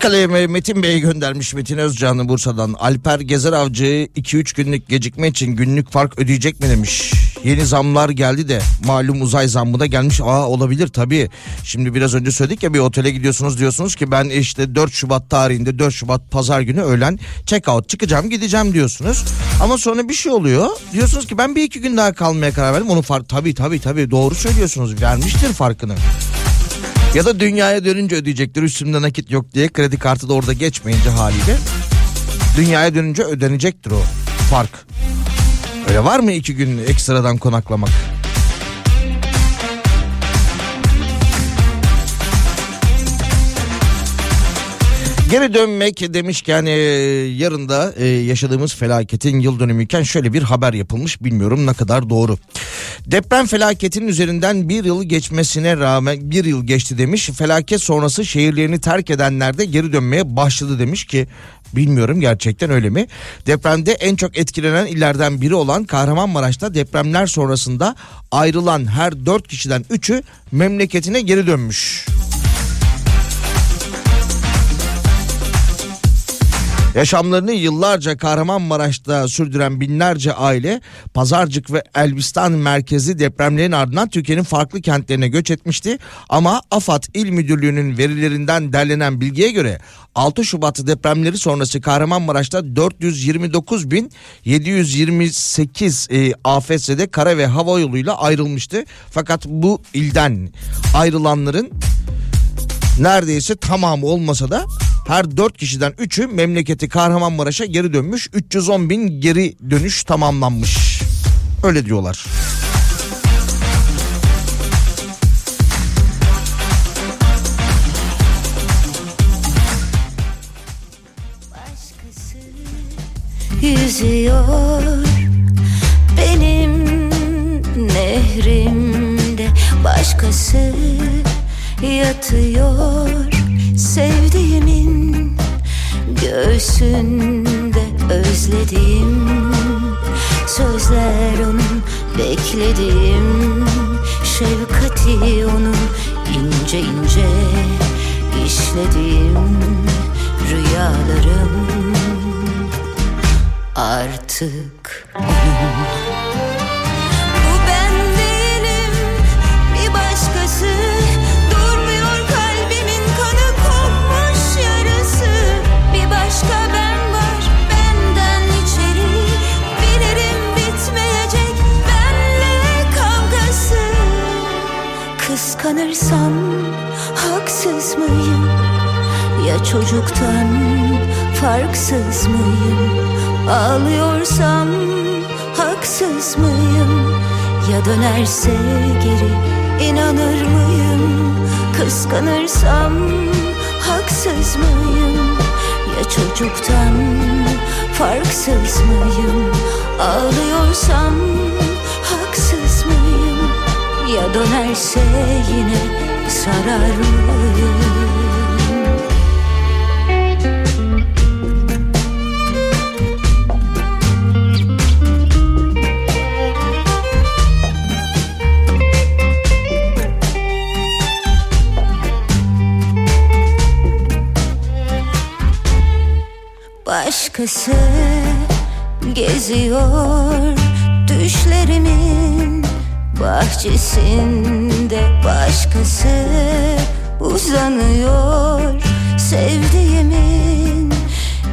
Bakalım Metin Bey göndermiş Metin Özcan'ı Bursa'dan. Alper Gezer Avcı 2-3 günlük gecikme için günlük fark ödeyecek mi demiş. Yeni zamlar geldi de malum uzay zammı da gelmiş. Aa olabilir tabii. Şimdi biraz önce söyledik ya bir otele gidiyorsunuz diyorsunuz ki ben işte 4 Şubat tarihinde 4 Şubat pazar günü öğlen check out çıkacağım gideceğim diyorsunuz. Ama sonra bir şey oluyor. Diyorsunuz ki ben bir iki gün daha kalmaya karar verdim. Onu fark tabii tabii tabii doğru söylüyorsunuz. Vermiştir farkını. Ya da dünyaya dönünce ödeyecektir üstümde nakit yok diye kredi kartı da orada geçmeyince haliyle. Dünyaya dönünce ödenecektir o fark. Öyle var mı iki gün ekstradan konaklamak? Geri dönmek demişken e, yarın da e, yaşadığımız felaketin yıl dönümüyken şöyle bir haber yapılmış bilmiyorum ne kadar doğru. Deprem felaketinin üzerinden bir yıl geçmesine rağmen bir yıl geçti demiş. Felaket sonrası şehirlerini terk edenler de geri dönmeye başladı demiş ki bilmiyorum gerçekten öyle mi? Depremde en çok etkilenen illerden biri olan Kahramanmaraş'ta depremler sonrasında ayrılan her dört kişiden üçü memleketine geri dönmüş. Yaşamlarını yıllarca Kahramanmaraş'ta sürdüren binlerce aile Pazarcık ve Elbistan merkezi depremlerin ardından Türkiye'nin farklı kentlerine göç etmişti. Ama AFAD İl Müdürlüğü'nün verilerinden derlenen bilgiye göre 6 Şubat depremleri sonrası Kahramanmaraş'ta 429.728 e, AFS'de kara ve hava yoluyla ayrılmıştı. Fakat bu ilden ayrılanların neredeyse tamamı olmasa da her 4 kişiden 3'ü memleketi Kahramanmaraş'a geri dönmüş. 310 bin geri dönüş tamamlanmış. Öyle diyorlar. yüzüyor benim nehrimde başkası yatıyor sevdiğimin göğsünde özlediğim sözler onun beklediğim. Şefkati onun ince ince işlediğim rüyalarım artık onun. Çocuktan farksız mıyım? Ağlıyorsam haksız mıyım? Ya dönerse geri inanır mıyım? Kıskanırsam haksız mıyım? Ya çocuktan farksız mıyım? Ağlıyorsam haksız mıyım? Ya dönerse yine sarar mıyım Başkası geziyor. Düşlerimin bahçesinde Başkası uzanıyor. Sevdiğimin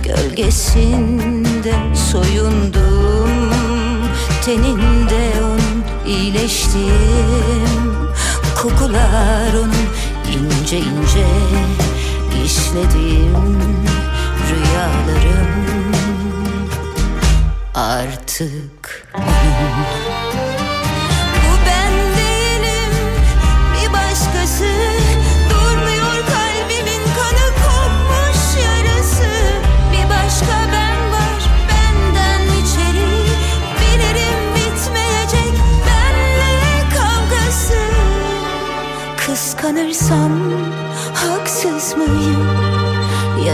gölgesinde Soyundum. Teninde onun iyileştim Kokular onun ince ince işlediğim rüyalarım. Artık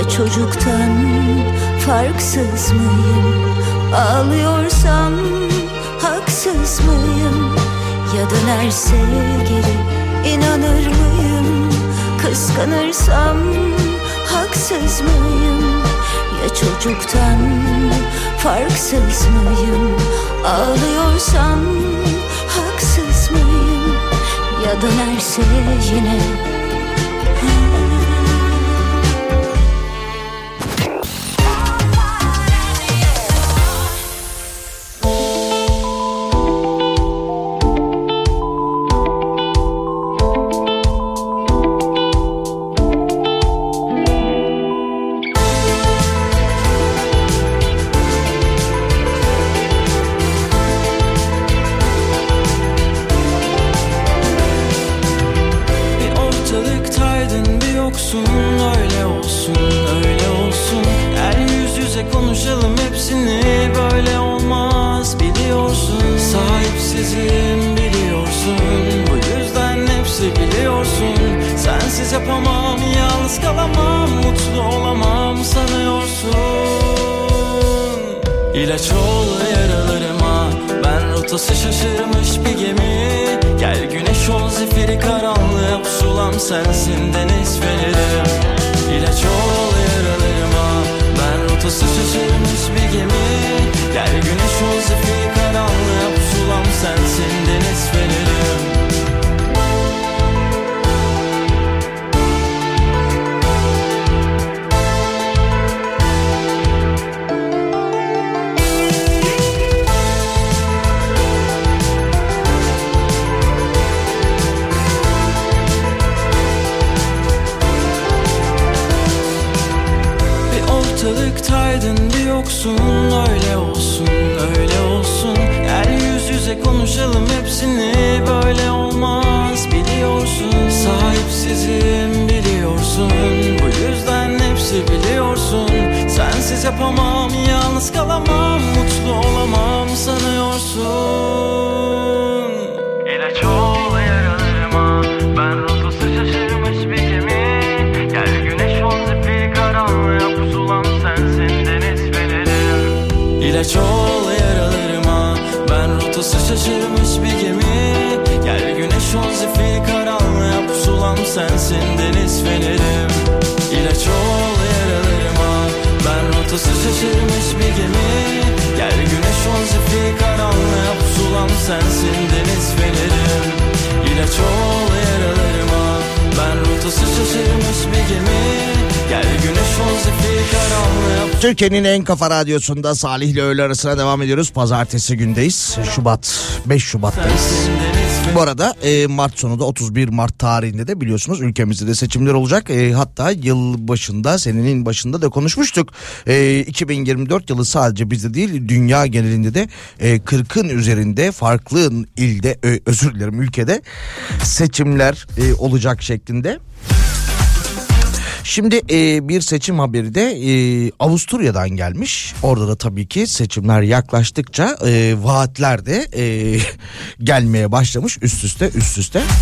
ya çocuktan farksız mıyım? Ağlıyorsam haksız mıyım? Ya dönerse geri inanır mıyım? Kıskanırsam haksız mıyım? Ya çocuktan farksız mıyım? Ağlıyorsam haksız mıyım? Ya dönerse yine yoksun öyle olsun öyle olsun. Gel yüz yüze konuşalım hepsini böyle olmaz biliyorsun. Sahipsizim biliyorsun. Bu yüzden hepsi biliyorsun. Sensiz yapamam yalnız kalamam mutlu olamam sanıyorsun. İlaç ol yaralarıma Ben rotası şaşırmış bir gemi. Gel güneş ol zifiri karanlığa Pusulam sensin deniz feneri. İlaç ol yaralarıma. Ben rotası şaşırmış bir gemi. Gel güneş ol zifiri karanlığa Pusulam sensin deniz feneri ortalıktaydın bir yoksun? Öyle olsun öyle olsun. Gel yüz yüze konuşalım hepsini. Böyle olmaz biliyorsun. Sahipsizim biliyorsun. Bu yüzden hepsi biliyorsun. Sensiz yapamam yalnız kalamam. Mutlu olamam sanıyorsun şaşırmış bir gemi. Gel güneş ol zifiri karanlığa pusulam sensin deniz fenerim. İlaç ol yaralarıma. Ben rotası şaşırmış bir gemi. Gel güneş ol zifiri karanlığa pusulam sensin deniz fenerim. İlaç ol yaralarıma. Ben rotası şaşırmış bir gemi Türkiye'nin en kafa radyosunda Salih ile öğle arasına devam ediyoruz. Pazartesi gündeyiz. Şubat 5 Şubat'tayız. Bu arada e, Mart sonu da 31 Mart tarihinde de biliyorsunuz ülkemizde de seçimler olacak. E, hatta yıl başında senenin başında da konuşmuştuk. E, 2024 yılı sadece bizde değil dünya genelinde de e, 40'ın üzerinde farklı ilde ö, özür dilerim ülkede seçimler e, olacak şeklinde. Şimdi e, bir seçim haberi de e, Avusturya'dan gelmiş. Orada da tabii ki seçimler yaklaştıkça e, vaatler de e, gelmeye başlamış üst üste üst üste.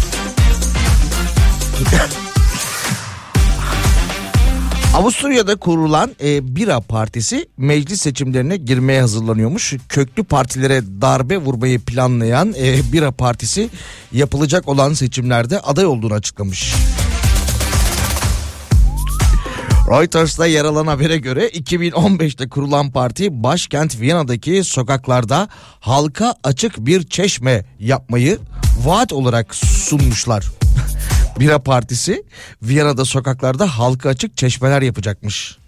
Avusturya'da kurulan e, Bira Partisi meclis seçimlerine girmeye hazırlanıyormuş. Köklü partilere darbe vurmayı planlayan e, Bira Partisi yapılacak olan seçimlerde aday olduğunu açıklamış. Reuters'ta yer alan habere göre 2015'te kurulan parti başkent Viyana'daki sokaklarda halka açık bir çeşme yapmayı vaat olarak sunmuşlar. Bira Partisi Viyana'da sokaklarda halka açık çeşmeler yapacakmış.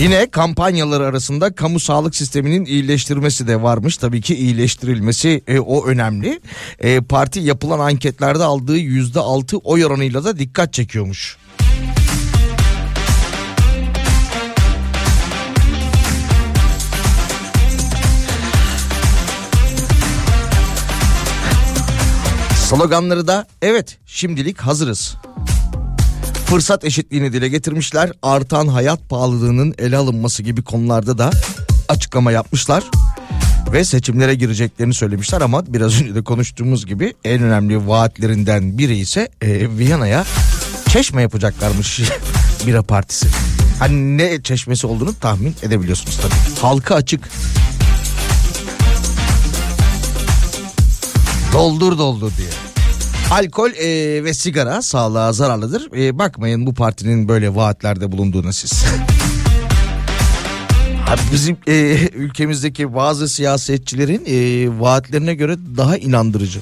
Yine kampanyalar arasında kamu sağlık sisteminin iyileştirmesi de varmış. Tabii ki iyileştirilmesi e, o önemli. E, parti yapılan anketlerde aldığı yüzde altı oy oranıyla da dikkat çekiyormuş. Sloganları da evet şimdilik hazırız. Fırsat eşitliğini dile getirmişler. Artan hayat pahalılığının ele alınması gibi konularda da açıklama yapmışlar. Ve seçimlere gireceklerini söylemişler ama biraz önce de konuştuğumuz gibi en önemli vaatlerinden biri ise e, Viyana'ya çeşme yapacaklarmış bira partisi. Hani ne çeşmesi olduğunu tahmin edebiliyorsunuz tabii. Halka açık. Doldur doldur diye. Alkol e, ve sigara sağlığa zararlıdır. E, bakmayın bu partinin böyle vaatlerde bulunduğuna siz. Abi bizim e, ülkemizdeki bazı siyasetçilerin e, vaatlerine göre daha inandırıcı.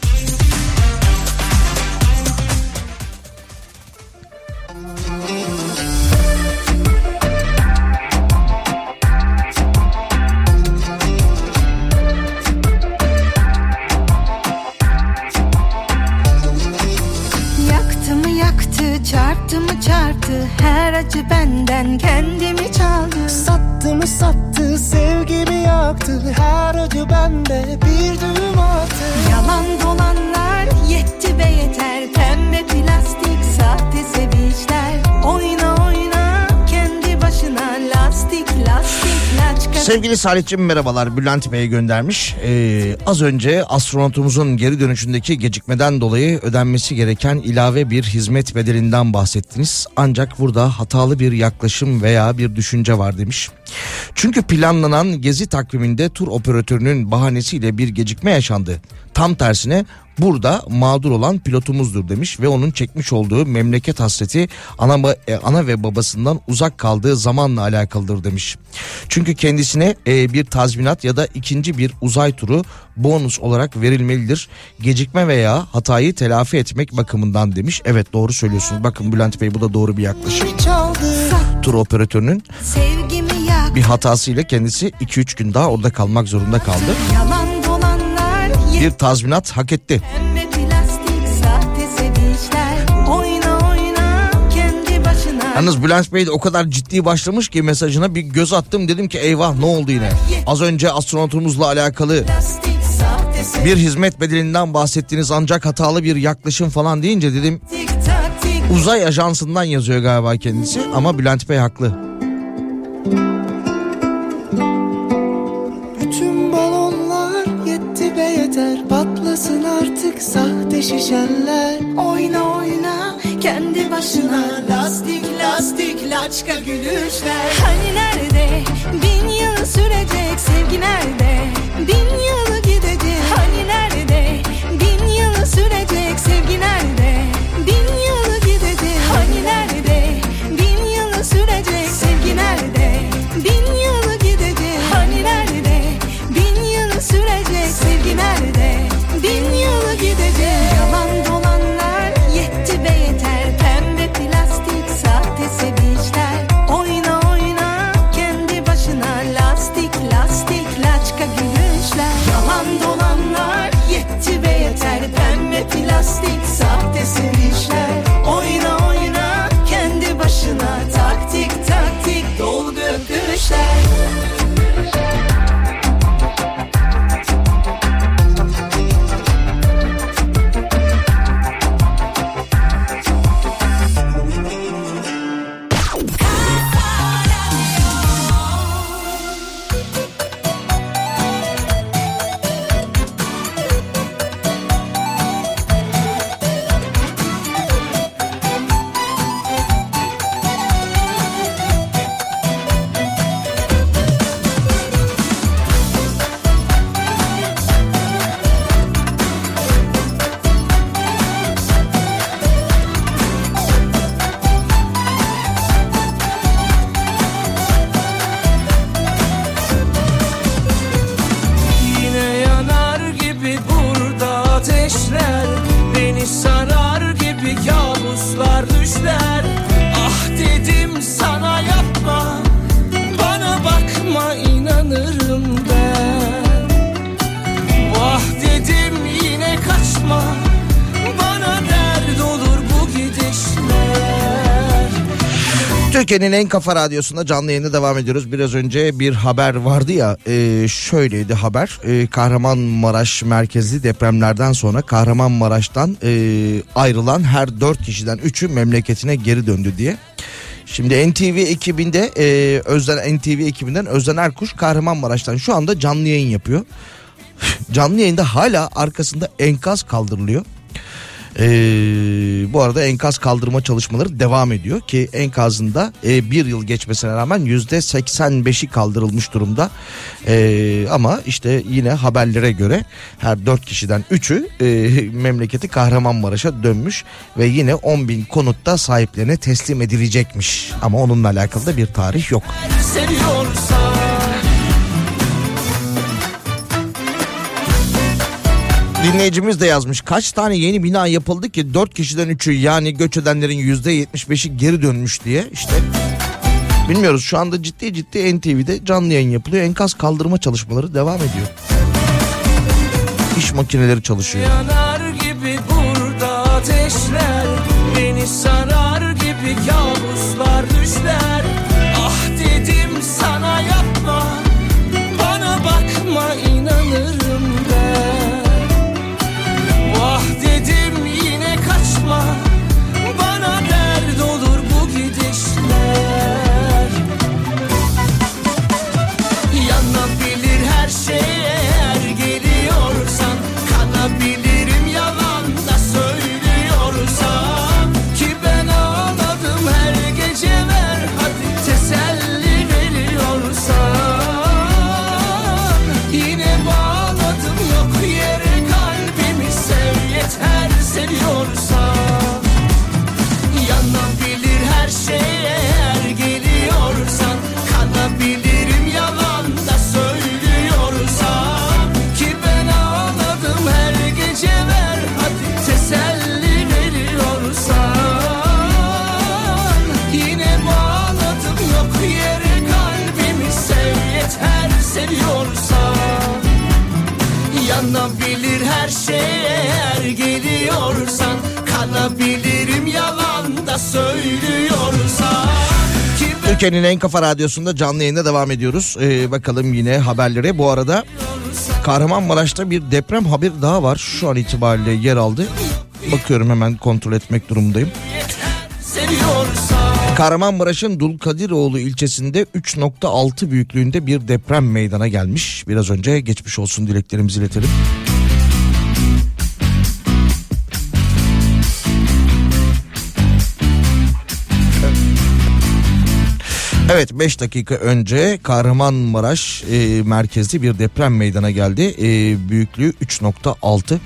Acı benden kendimi çaldı. Sattı mı sattı, sevgimi yaktı? Her acı bende bir düğüm attı. Yalan dolanlar yetti be yeter. Pembe plastik sahte sevinçler Sevgili Salih'cim merhabalar Bülent Bey göndermiş. Ee, az önce astronotumuzun geri dönüşündeki gecikmeden dolayı ödenmesi gereken ilave bir hizmet bedelinden bahsettiniz. Ancak burada hatalı bir yaklaşım veya bir düşünce var demiş. Çünkü planlanan gezi takviminde tur operatörünün bahanesiyle bir gecikme yaşandı. Tam tersine burada mağdur olan pilotumuzdur demiş ve onun çekmiş olduğu memleket hasreti ana, e, ana ve babasından uzak kaldığı zamanla alakalıdır demiş. Çünkü kendisine e, bir tazminat ya da ikinci bir uzay turu bonus olarak verilmelidir. Gecikme veya hatayı telafi etmek bakımından demiş. Evet doğru söylüyorsunuz. Bakın Bülent Bey bu da doğru bir yaklaşım. Tur operatörünün Sevgimi yak bir hatasıyla kendisi 2-3 gün daha orada kalmak zorunda kaldı. Bir tazminat hak etti. Yalnız Bülent Bey de o kadar ciddi başlamış ki mesajına bir göz attım dedim ki eyvah ne oldu yine. Az önce astronotumuzla alakalı bir hizmet bedelinden bahsettiniz ancak hatalı bir yaklaşım falan deyince dedim uzay ajansından yazıyor galiba kendisi ama Bülent Bey haklı. Şişenler Oyna oyna. Kendi başına Lastik lastik laçka gülüşler. Hani nerede? Bin yıl sürecek sevgi nerede? Bin yıl gidecek. Hani nerede? Bin yıl sürecek Türkiye'nin en kafa radyosunda canlı yayına devam ediyoruz. Biraz önce bir haber vardı ya e, şöyleydi haber. E, Kahramanmaraş merkezli depremlerden sonra Kahramanmaraş'tan e, ayrılan her dört kişiden üçü memleketine geri döndü diye. Şimdi NTV ekibinde e, Özden NTV ekibinden Özden Erkuş Kahramanmaraş'tan şu anda canlı yayın yapıyor. canlı yayında hala arkasında enkaz kaldırılıyor. Ee, bu arada enkaz kaldırma çalışmaları devam ediyor ki enkazında e, bir yıl geçmesine rağmen yüzde 85'i kaldırılmış durumda. Ee, ama işte yine haberlere göre her dört kişiden üçü e, memleketi Kahramanmaraş'a dönmüş ve yine 10 bin konutta sahiplerine teslim edilecekmiş. Ama onunla alakalı da bir tarih yok. Seviyorsan Dinleyicimiz de yazmış. Kaç tane yeni bina yapıldı ki 4 kişiden 3'ü yani göç edenlerin %75'i geri dönmüş diye işte. Bilmiyoruz şu anda ciddi ciddi NTV'de canlı yayın yapılıyor. Enkaz kaldırma çalışmaları devam ediyor. İş makineleri çalışıyor. Yanar gibi burada ateşler Beni sarar gibi kabuslar Şey eğer geliyorsan Kanabilirim yalan da söylüyorsan Türkiye'nin en kafa radyosunda canlı yayında devam ediyoruz. Ee, bakalım yine haberlere. Bu arada Kahramanmaraş'ta bir deprem haberi daha var. Şu an itibariyle yer aldı. Bakıyorum hemen kontrol etmek durumundayım. Kahramanmaraş'ın Dulkadiroğlu ilçesinde 3.6 büyüklüğünde bir deprem meydana gelmiş. Biraz önce geçmiş olsun dileklerimizi iletelim. Evet 5 dakika önce Kahramanmaraş e, merkezli bir deprem meydana geldi. E, büyüklüğü 3.6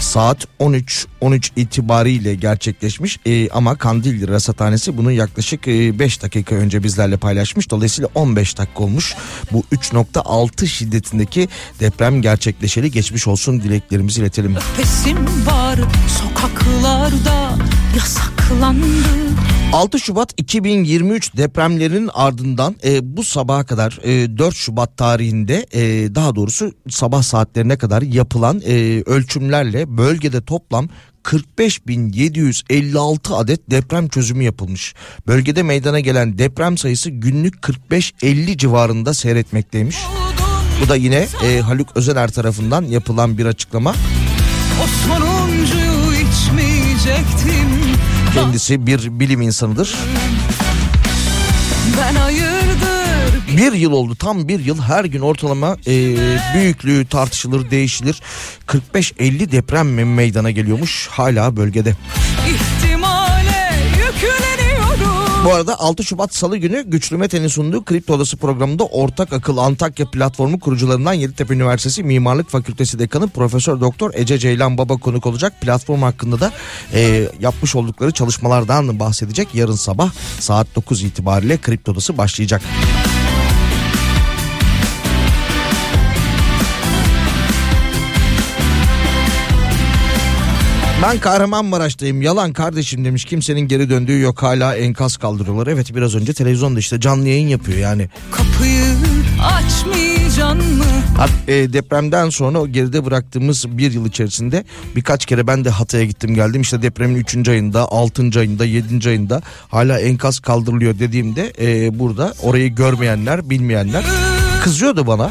saat 13 13 itibariyle gerçekleşmiş E, ama Kandilli Rasathanesi bunu yaklaşık 5 dakika önce bizlerle paylaşmış. Dolayısıyla 15 dakika olmuş. Bu 3.6 şiddetindeki deprem gerçekleşeli geçmiş olsun dileklerimizi iletelim. Pesim var sokaklarda yasaklandı 6 Şubat 2023 depremlerinin ardından e, bu sabaha kadar e, 4 Şubat tarihinde e, daha doğrusu sabah saatlerine kadar yapılan e, ölçümlerle bölgede toplam 45.756 adet deprem çözümü yapılmış. Bölgede meydana gelen deprem sayısı günlük 45-50 civarında seyretmekteymiş. Bu da yine e, Haluk Özener tarafından yapılan bir açıklama. O sonuncuyu içmeyecektim Kendisi bir bilim insanıdır. Bir yıl oldu tam bir yıl her gün ortalama e, büyüklüğü tartışılır değişilir 45-50 deprem me- meydana geliyormuş hala bölgede. ihtimale Bu arada 6 Şubat Salı günü Güçlü Mete'nin sunduğu Kripto Odası programında Ortak Akıl Antakya platformu kurucularından Yeditepe Üniversitesi Mimarlık Fakültesi Dekanı Profesör Doktor Ece Ceylan Baba konuk olacak. Platform hakkında da e, yapmış oldukları çalışmalardan bahsedecek. Yarın sabah saat 9 itibariyle Kripto Odası başlayacak. Ben Kahramanmaraş'tayım. Yalan kardeşim demiş. Kimsenin geri döndüğü yok. Hala enkaz kaldırıyorlar. Evet biraz önce televizyonda işte canlı yayın yapıyor yani. Kapıyı açmayacak can mı? Hat- e, depremden sonra o geride bıraktığımız bir yıl içerisinde birkaç kere ben de Hatay'a gittim geldim. İşte depremin 3. ayında, 6. ayında, 7. ayında hala enkaz kaldırılıyor dediğimde e, burada orayı görmeyenler, bilmeyenler kızıyordu bana.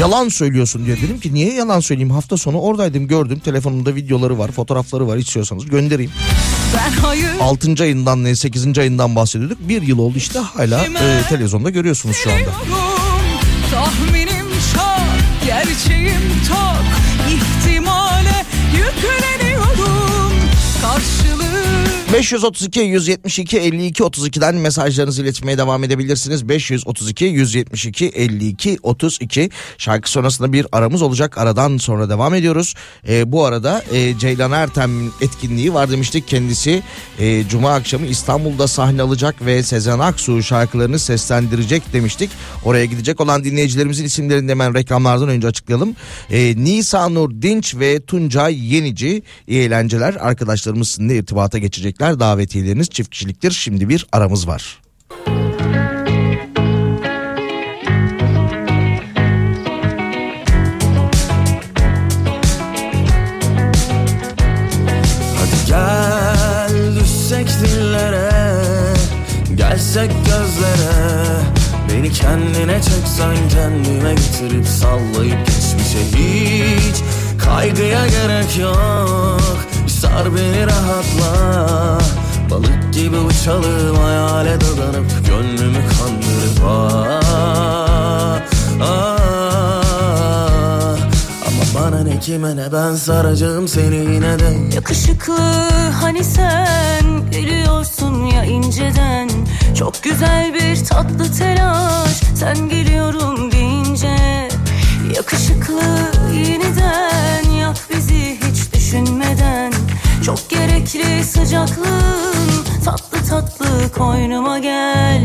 Yalan söylüyorsun diye dedim ki niye yalan söyleyeyim hafta sonu oradaydım gördüm telefonumda videoları var fotoğrafları var istiyorsanız göndereyim. Ben hayır 6. ayından ne 8. ayından bahsediyorduk bir yıl oldu işte hala e, televizyonda görüyorsunuz şu anda. Tahminim 532 172 52 32'den mesajlarınızı iletmeye devam edebilirsiniz. 532 172 52 32 şarkı sonrasında bir aramız olacak. Aradan sonra devam ediyoruz. Ee, bu arada e, Ceylan Ertem etkinliği var demiştik. Kendisi e, Cuma akşamı İstanbul'da sahne alacak ve Sezen Aksu şarkılarını seslendirecek demiştik. Oraya gidecek olan dinleyicilerimizin isimlerini hemen reklamlardan önce açıklayalım. E, Nisa Nur Dinç ve Tuncay Yenici iyi eğlenceler. Arkadaşlarımız sizinle irtibata geçecekler. Davetiyeleriniz çift kişiliktir. Şimdi bir aramız var. Hadi gel düşsek dillere Gelsek gözlere Beni kendine çeksen kendime getirip sallayıp geçmişe hiç Kaygıya gerek yok. Sar beni rahatla. Balık gibi uçalım hayale dadanıp Gönlümü kandırıp ah, ah. Ama bana ne kime ne ben saracağım seni yine de. Yakışıklı hani sen gülüyorsun ya inceden. Çok güzel bir tatlı telaş sen geliyorum deyince Yakışıklı yeniden yak bizi hiç düşünmeden. Çok gerekli sıcaklığın tatlı tatlı koynuma gel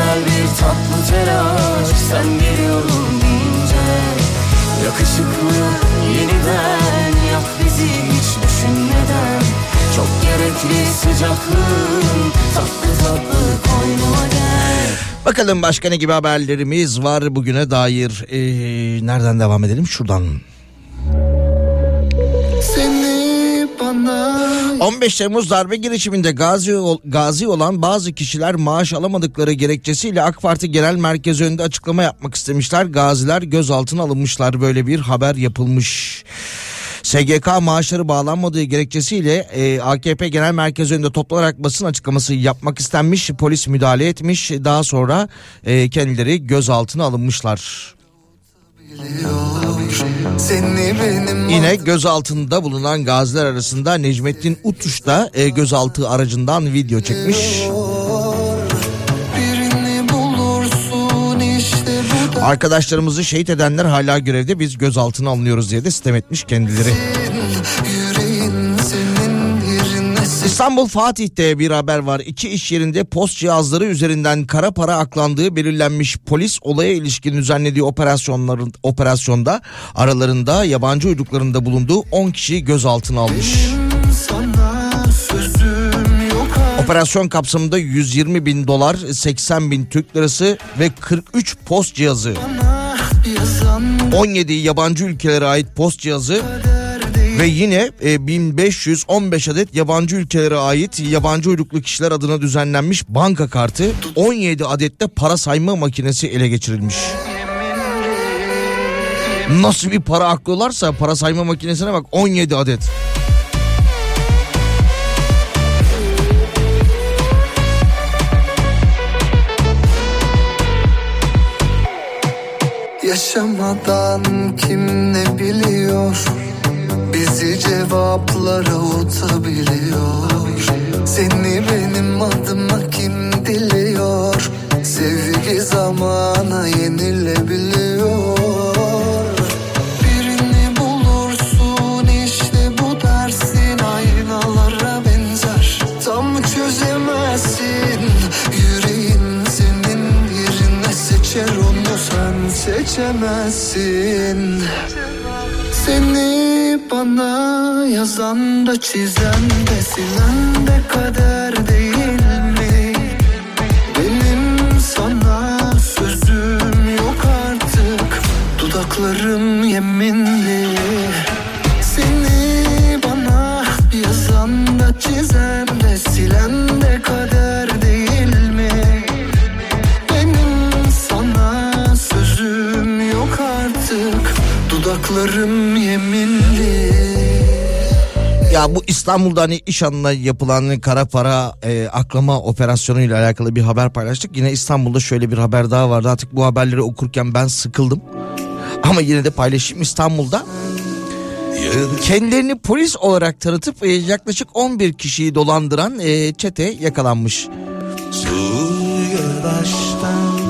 güzel bir tatlı telaş sen geliyorum deyince Yakışıklı yeniden yak bizi hiç düşünmeden Çok gerekli sıcaklığın tatlı tatlı koynuma gel Bakalım başka ne gibi haberlerimiz var bugüne dair. Ee, nereden devam edelim? Şuradan. 15 Temmuz darbe girişiminde gazi, gazi olan bazı kişiler maaş alamadıkları gerekçesiyle AK Parti Genel Merkezi önünde açıklama yapmak istemişler. Gaziler gözaltına alınmışlar böyle bir haber yapılmış. SGK maaşları bağlanmadığı gerekçesiyle e, AKP Genel Merkezi önünde toplanarak basın açıklaması yapmak istenmiş. Polis müdahale etmiş. Daha sonra e, kendileri gözaltına alınmışlar. Yine gözaltında bulunan gaziler arasında Necmettin Utuş da e, gözaltı aracından video çekmiş. işte Arkadaşlarımızı şehit edenler hala görevde biz gözaltına alınıyoruz diye de sitem etmiş kendileri. İstanbul Fatih'te bir haber var. İki iş yerinde post cihazları üzerinden kara para aklandığı belirlenmiş. Polis olaya ilişkin düzenlediği operasyonların operasyonda aralarında yabancı uyruklarında bulunduğu 10 kişiyi gözaltına almış. Operasyon kapsamında 120 bin dolar, 80 bin Türk lirası ve 43 post cihazı, yazan 17 yabancı ülkelere ait post cihazı Ve yine e, 1515 adet yabancı ülkelere ait yabancı uyruklu kişiler adına düzenlenmiş banka kartı 17 adette para sayma makinesi ele geçirilmiş. Nasıl bir para aklıyorlarsa para sayma makinesine bak 17 adet. Yaşamadan kim ne biliyor Bizi cevaplara utabiliyor Seni benim adıma kim diliyor? Sevgi zamana yenilebiliyor. Sen seçemezsin Seni bana yazan da çizen de silen de kader değil mi? Benim sana sözüm yok artık Dudaklarım yeminli Seni bana yazan da çizen de silen de kader değil mi? Benim sana sözüm yok artık Dudaklarım Ya bu İstanbul'da hani iş anına yapılan kara para e, aklama operasyonu ile alakalı bir haber paylaştık. Yine İstanbul'da şöyle bir haber daha vardı. Artık bu haberleri okurken ben sıkıldım. Ama yine de paylaşayım İstanbul'da. Kendilerini polis olarak tanıtıp e, yaklaşık 11 kişiyi dolandıran e, çete yakalanmış. Suya baştan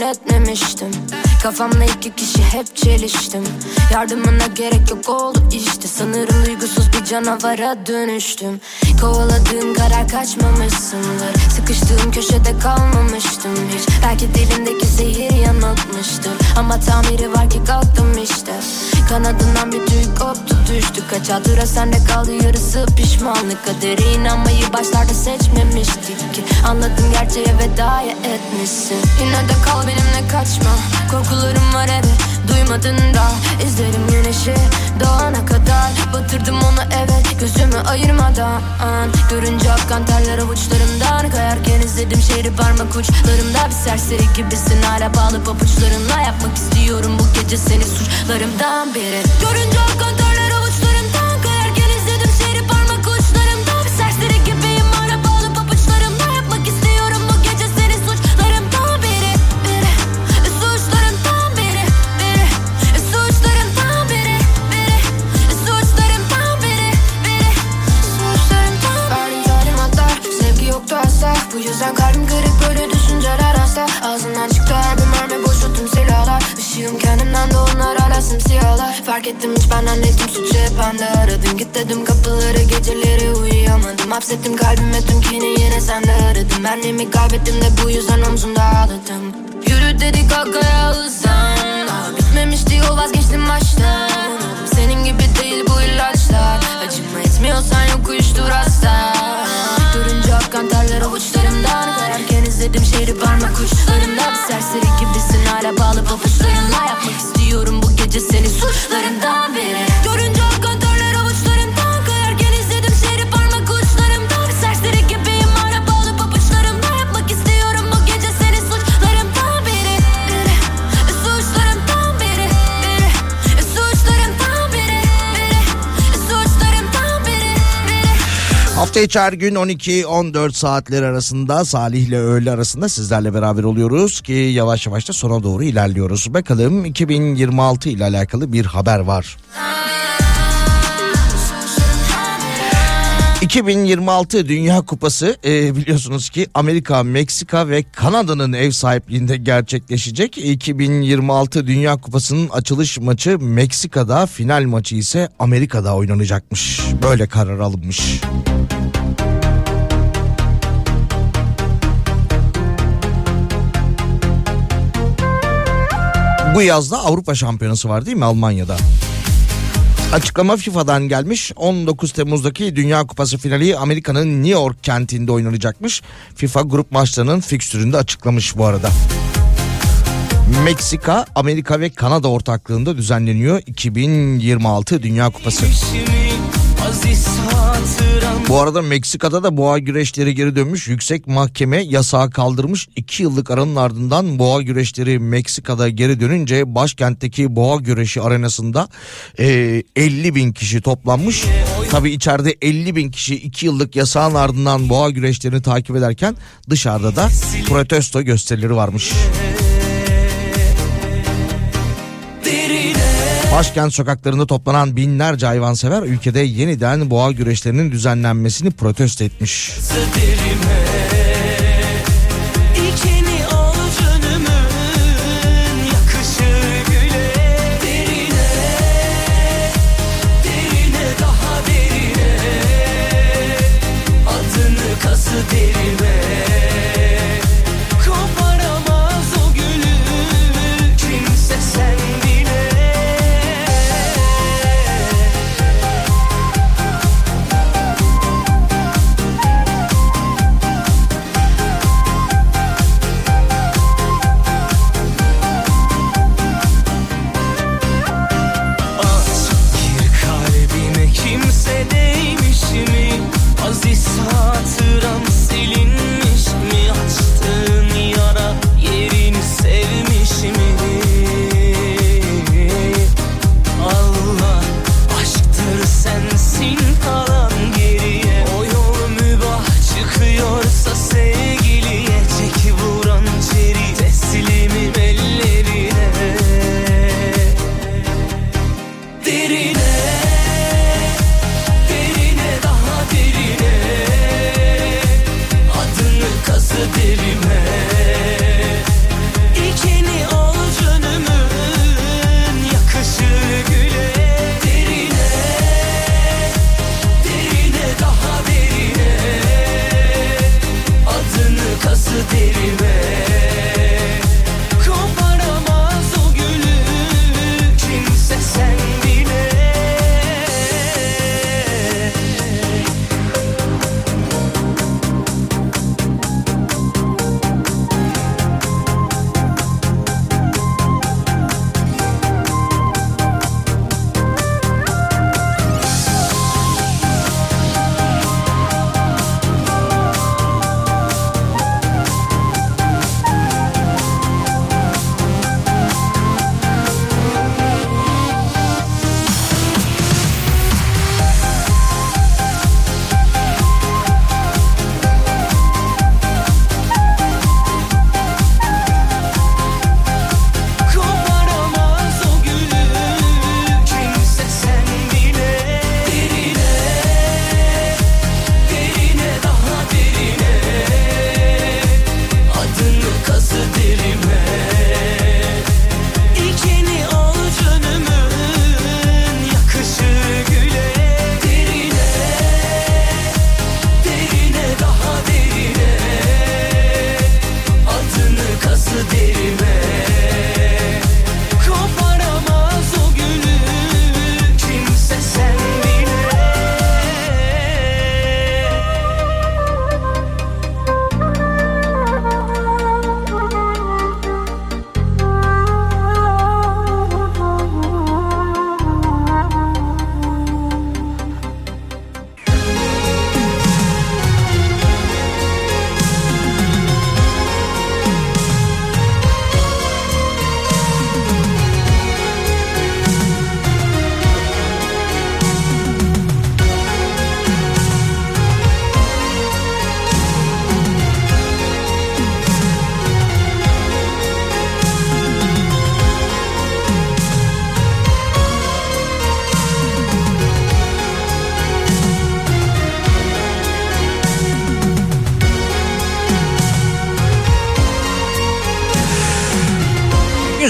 etmemiştim Kafamla iki kişi hep çeliştim Yardımına gerek yok oldu işte. Sanırım duygusuz bir canavara dönüştüm. Kovaladığım karar kaçmamışsındır Sıkıştığım köşede kalmamıştım hiç. Belki dilimdeki zehir yanıltmıştır. Ama tamiri var ki kalktım işte. Kanadından bir tüy koptu düştü. Kaç hatıra sende kaldı yarısı pişmanlık. Kadere inanmayı başlarda seçmemiştik ki. Anladım gerçeğe veda etmişsin. Yine de kal benimle kaçma. Korkularım var evet duymadın da İzlerim güneşi. Doğana kadar Batırdım onu evet gözümü ayırmadan. Görünce akkan terler avuçlarımdan Kayarken izledim şehri parmak uçlarımda. Bir serseri gibisin hala bağlı pabuçlarınla Yapmak istiyorum bu gece seni suçlarımdan biri Görünce akkan terler yüzden kalbim kırık böyle düşünceler hasta Ağzından çıktı her bir mermi boşu tüm silahlar. Işığım kendimden de onlar hala simsiyahlar Fark ettim hiç benden değildim suçu hep bende aradım. Git dedim kapıları geceleri uyuyamadım. Hapsettim kalbime tüm kini yine sende aradım Benliğimi kaybettim de bu yüzden omzumda ağladım. Yürü dedik kalkaya hızlan Daha bitmemişti yol vazgeçtim baştan. Senin gibi değil bu ilaçlar. Acıma etmiyorsan yok uyuştur hasta Görünce akkan terler avuçlarımdan Kayarken izledim şehri parmak uçlarımda Bir serseri gibisin hala bağlı pabuçlarınla. Yapmak istiyorum bu gece seni suçlarından biri. Görünce akkan Hafta içi gün 12-14 saatler arasında Salih ile öğle arasında sizlerle beraber oluyoruz ki yavaş yavaş da sona doğru ilerliyoruz. Bakalım 2026 ile alakalı bir haber var. 2026 Dünya Kupası e, biliyorsunuz ki Amerika, Meksika ve Kanada'nın ev sahipliğinde gerçekleşecek. 2026 Dünya Kupası'nın açılış maçı Meksika'da, final maçı ise Amerika'da oynanacakmış. Böyle karar alınmış. Bu yazda Avrupa Şampiyonası var değil mi Almanya'da? Açıklama FIFA'dan gelmiş. 19 Temmuz'daki Dünya Kupası finali Amerika'nın New York kentinde oynanacakmış. FIFA grup maçlarının fikstüründe açıklamış bu arada. Meksika, Amerika ve Kanada ortaklığında düzenleniyor 2026 Dünya Kupası. Bu arada Meksika'da da boğa güreşleri geri dönmüş. Yüksek mahkeme yasağı kaldırmış. 2 yıllık aranın ardından boğa güreşleri Meksika'da geri dönünce başkentteki boğa güreşi arenasında e, 50 bin kişi toplanmış. Tabi içeride 50 bin kişi 2 yıllık yasağın ardından boğa güreşlerini takip ederken dışarıda da protesto gösterileri varmış. Başkent sokaklarında toplanan binlerce hayvansever ülkede yeniden boğa güreşlerinin düzenlenmesini protesto etmiş. İçini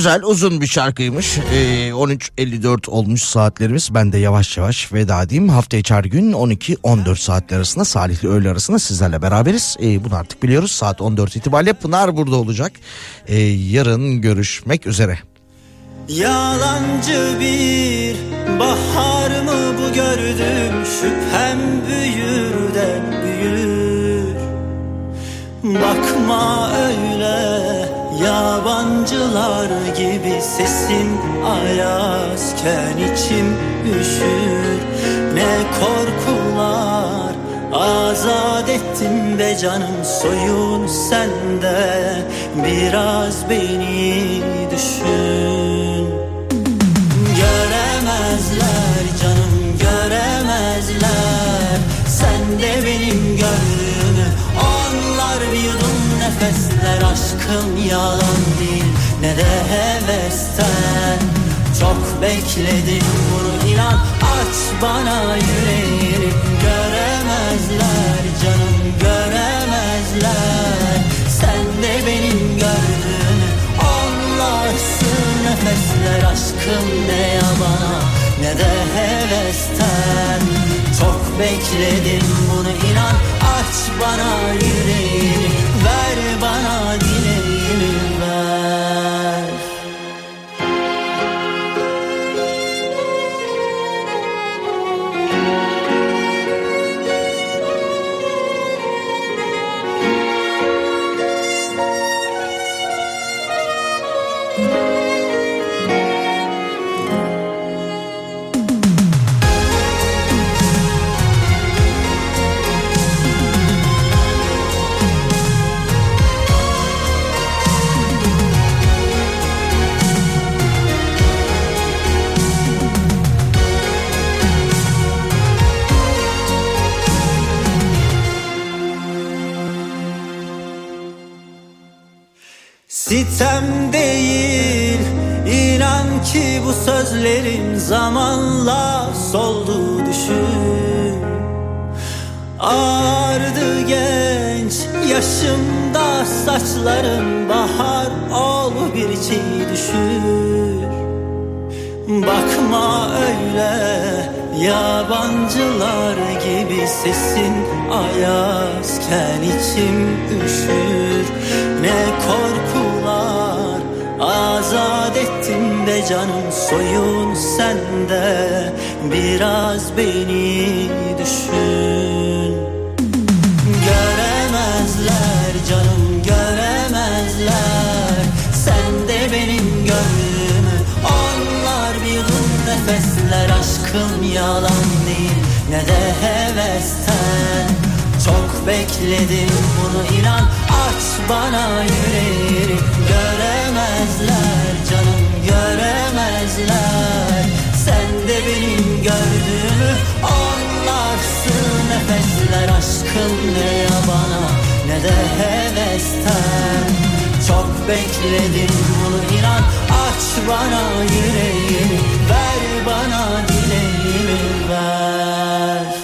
Güzel uzun bir şarkıymış. Ee, 13.54 olmuş saatlerimiz. Ben de yavaş yavaş veda edeyim. Hafta içi gün 12-14 saatler arasında Salih'le öğle arasında sizlerle beraberiz. Ee, bunu artık biliyoruz. Saat 14 itibariyle Pınar burada olacak. Ee, yarın görüşmek üzere. Yalancı bir bahar mı bu gördüm Şüphem büyür de büyür Bakma öyle yabancılar gibi Sesin ayazken içim üşür. Ne korkular azat ettin be canım Soyun sende biraz beni düşün. Göremezler canım göremezler. Sen de benim nefesler Aşkım yalan değil. Ne de hevesten Çok bekledim bunu. İnan Aç bana yüreğini Göremezler canım göremezler. Sen de benim gördüğümü Onlarsın nefesler aşkım ne yabana. Ne de hevesten bekledim bunu inan. Aç bana yüreğini Ver bana dileğimi soldu düşün. Ağardı genç yaşımda saçlarım bahar ol bir çiğ düşür. Bakma öyle yabancılar gibi sesin ayazken içim üşür. Ne korkular ettin be canım soyun sende biraz beni düşün. Göremezler canım göremezler. Sen de benim gönlümü. Onlar bir yudum nefesler Aşkım yalan değil. Ne de hevesten. Çok bekledim bunu inan. Aç bana yüreğini Göremezler göremezler. Sen de benim gördüğümü Anlarsın. Nefesler Aşkım ne yabana ne de hevesten. Çok bekledim bunu inan. Aç bana yüreğini Ver bana dileğimi ver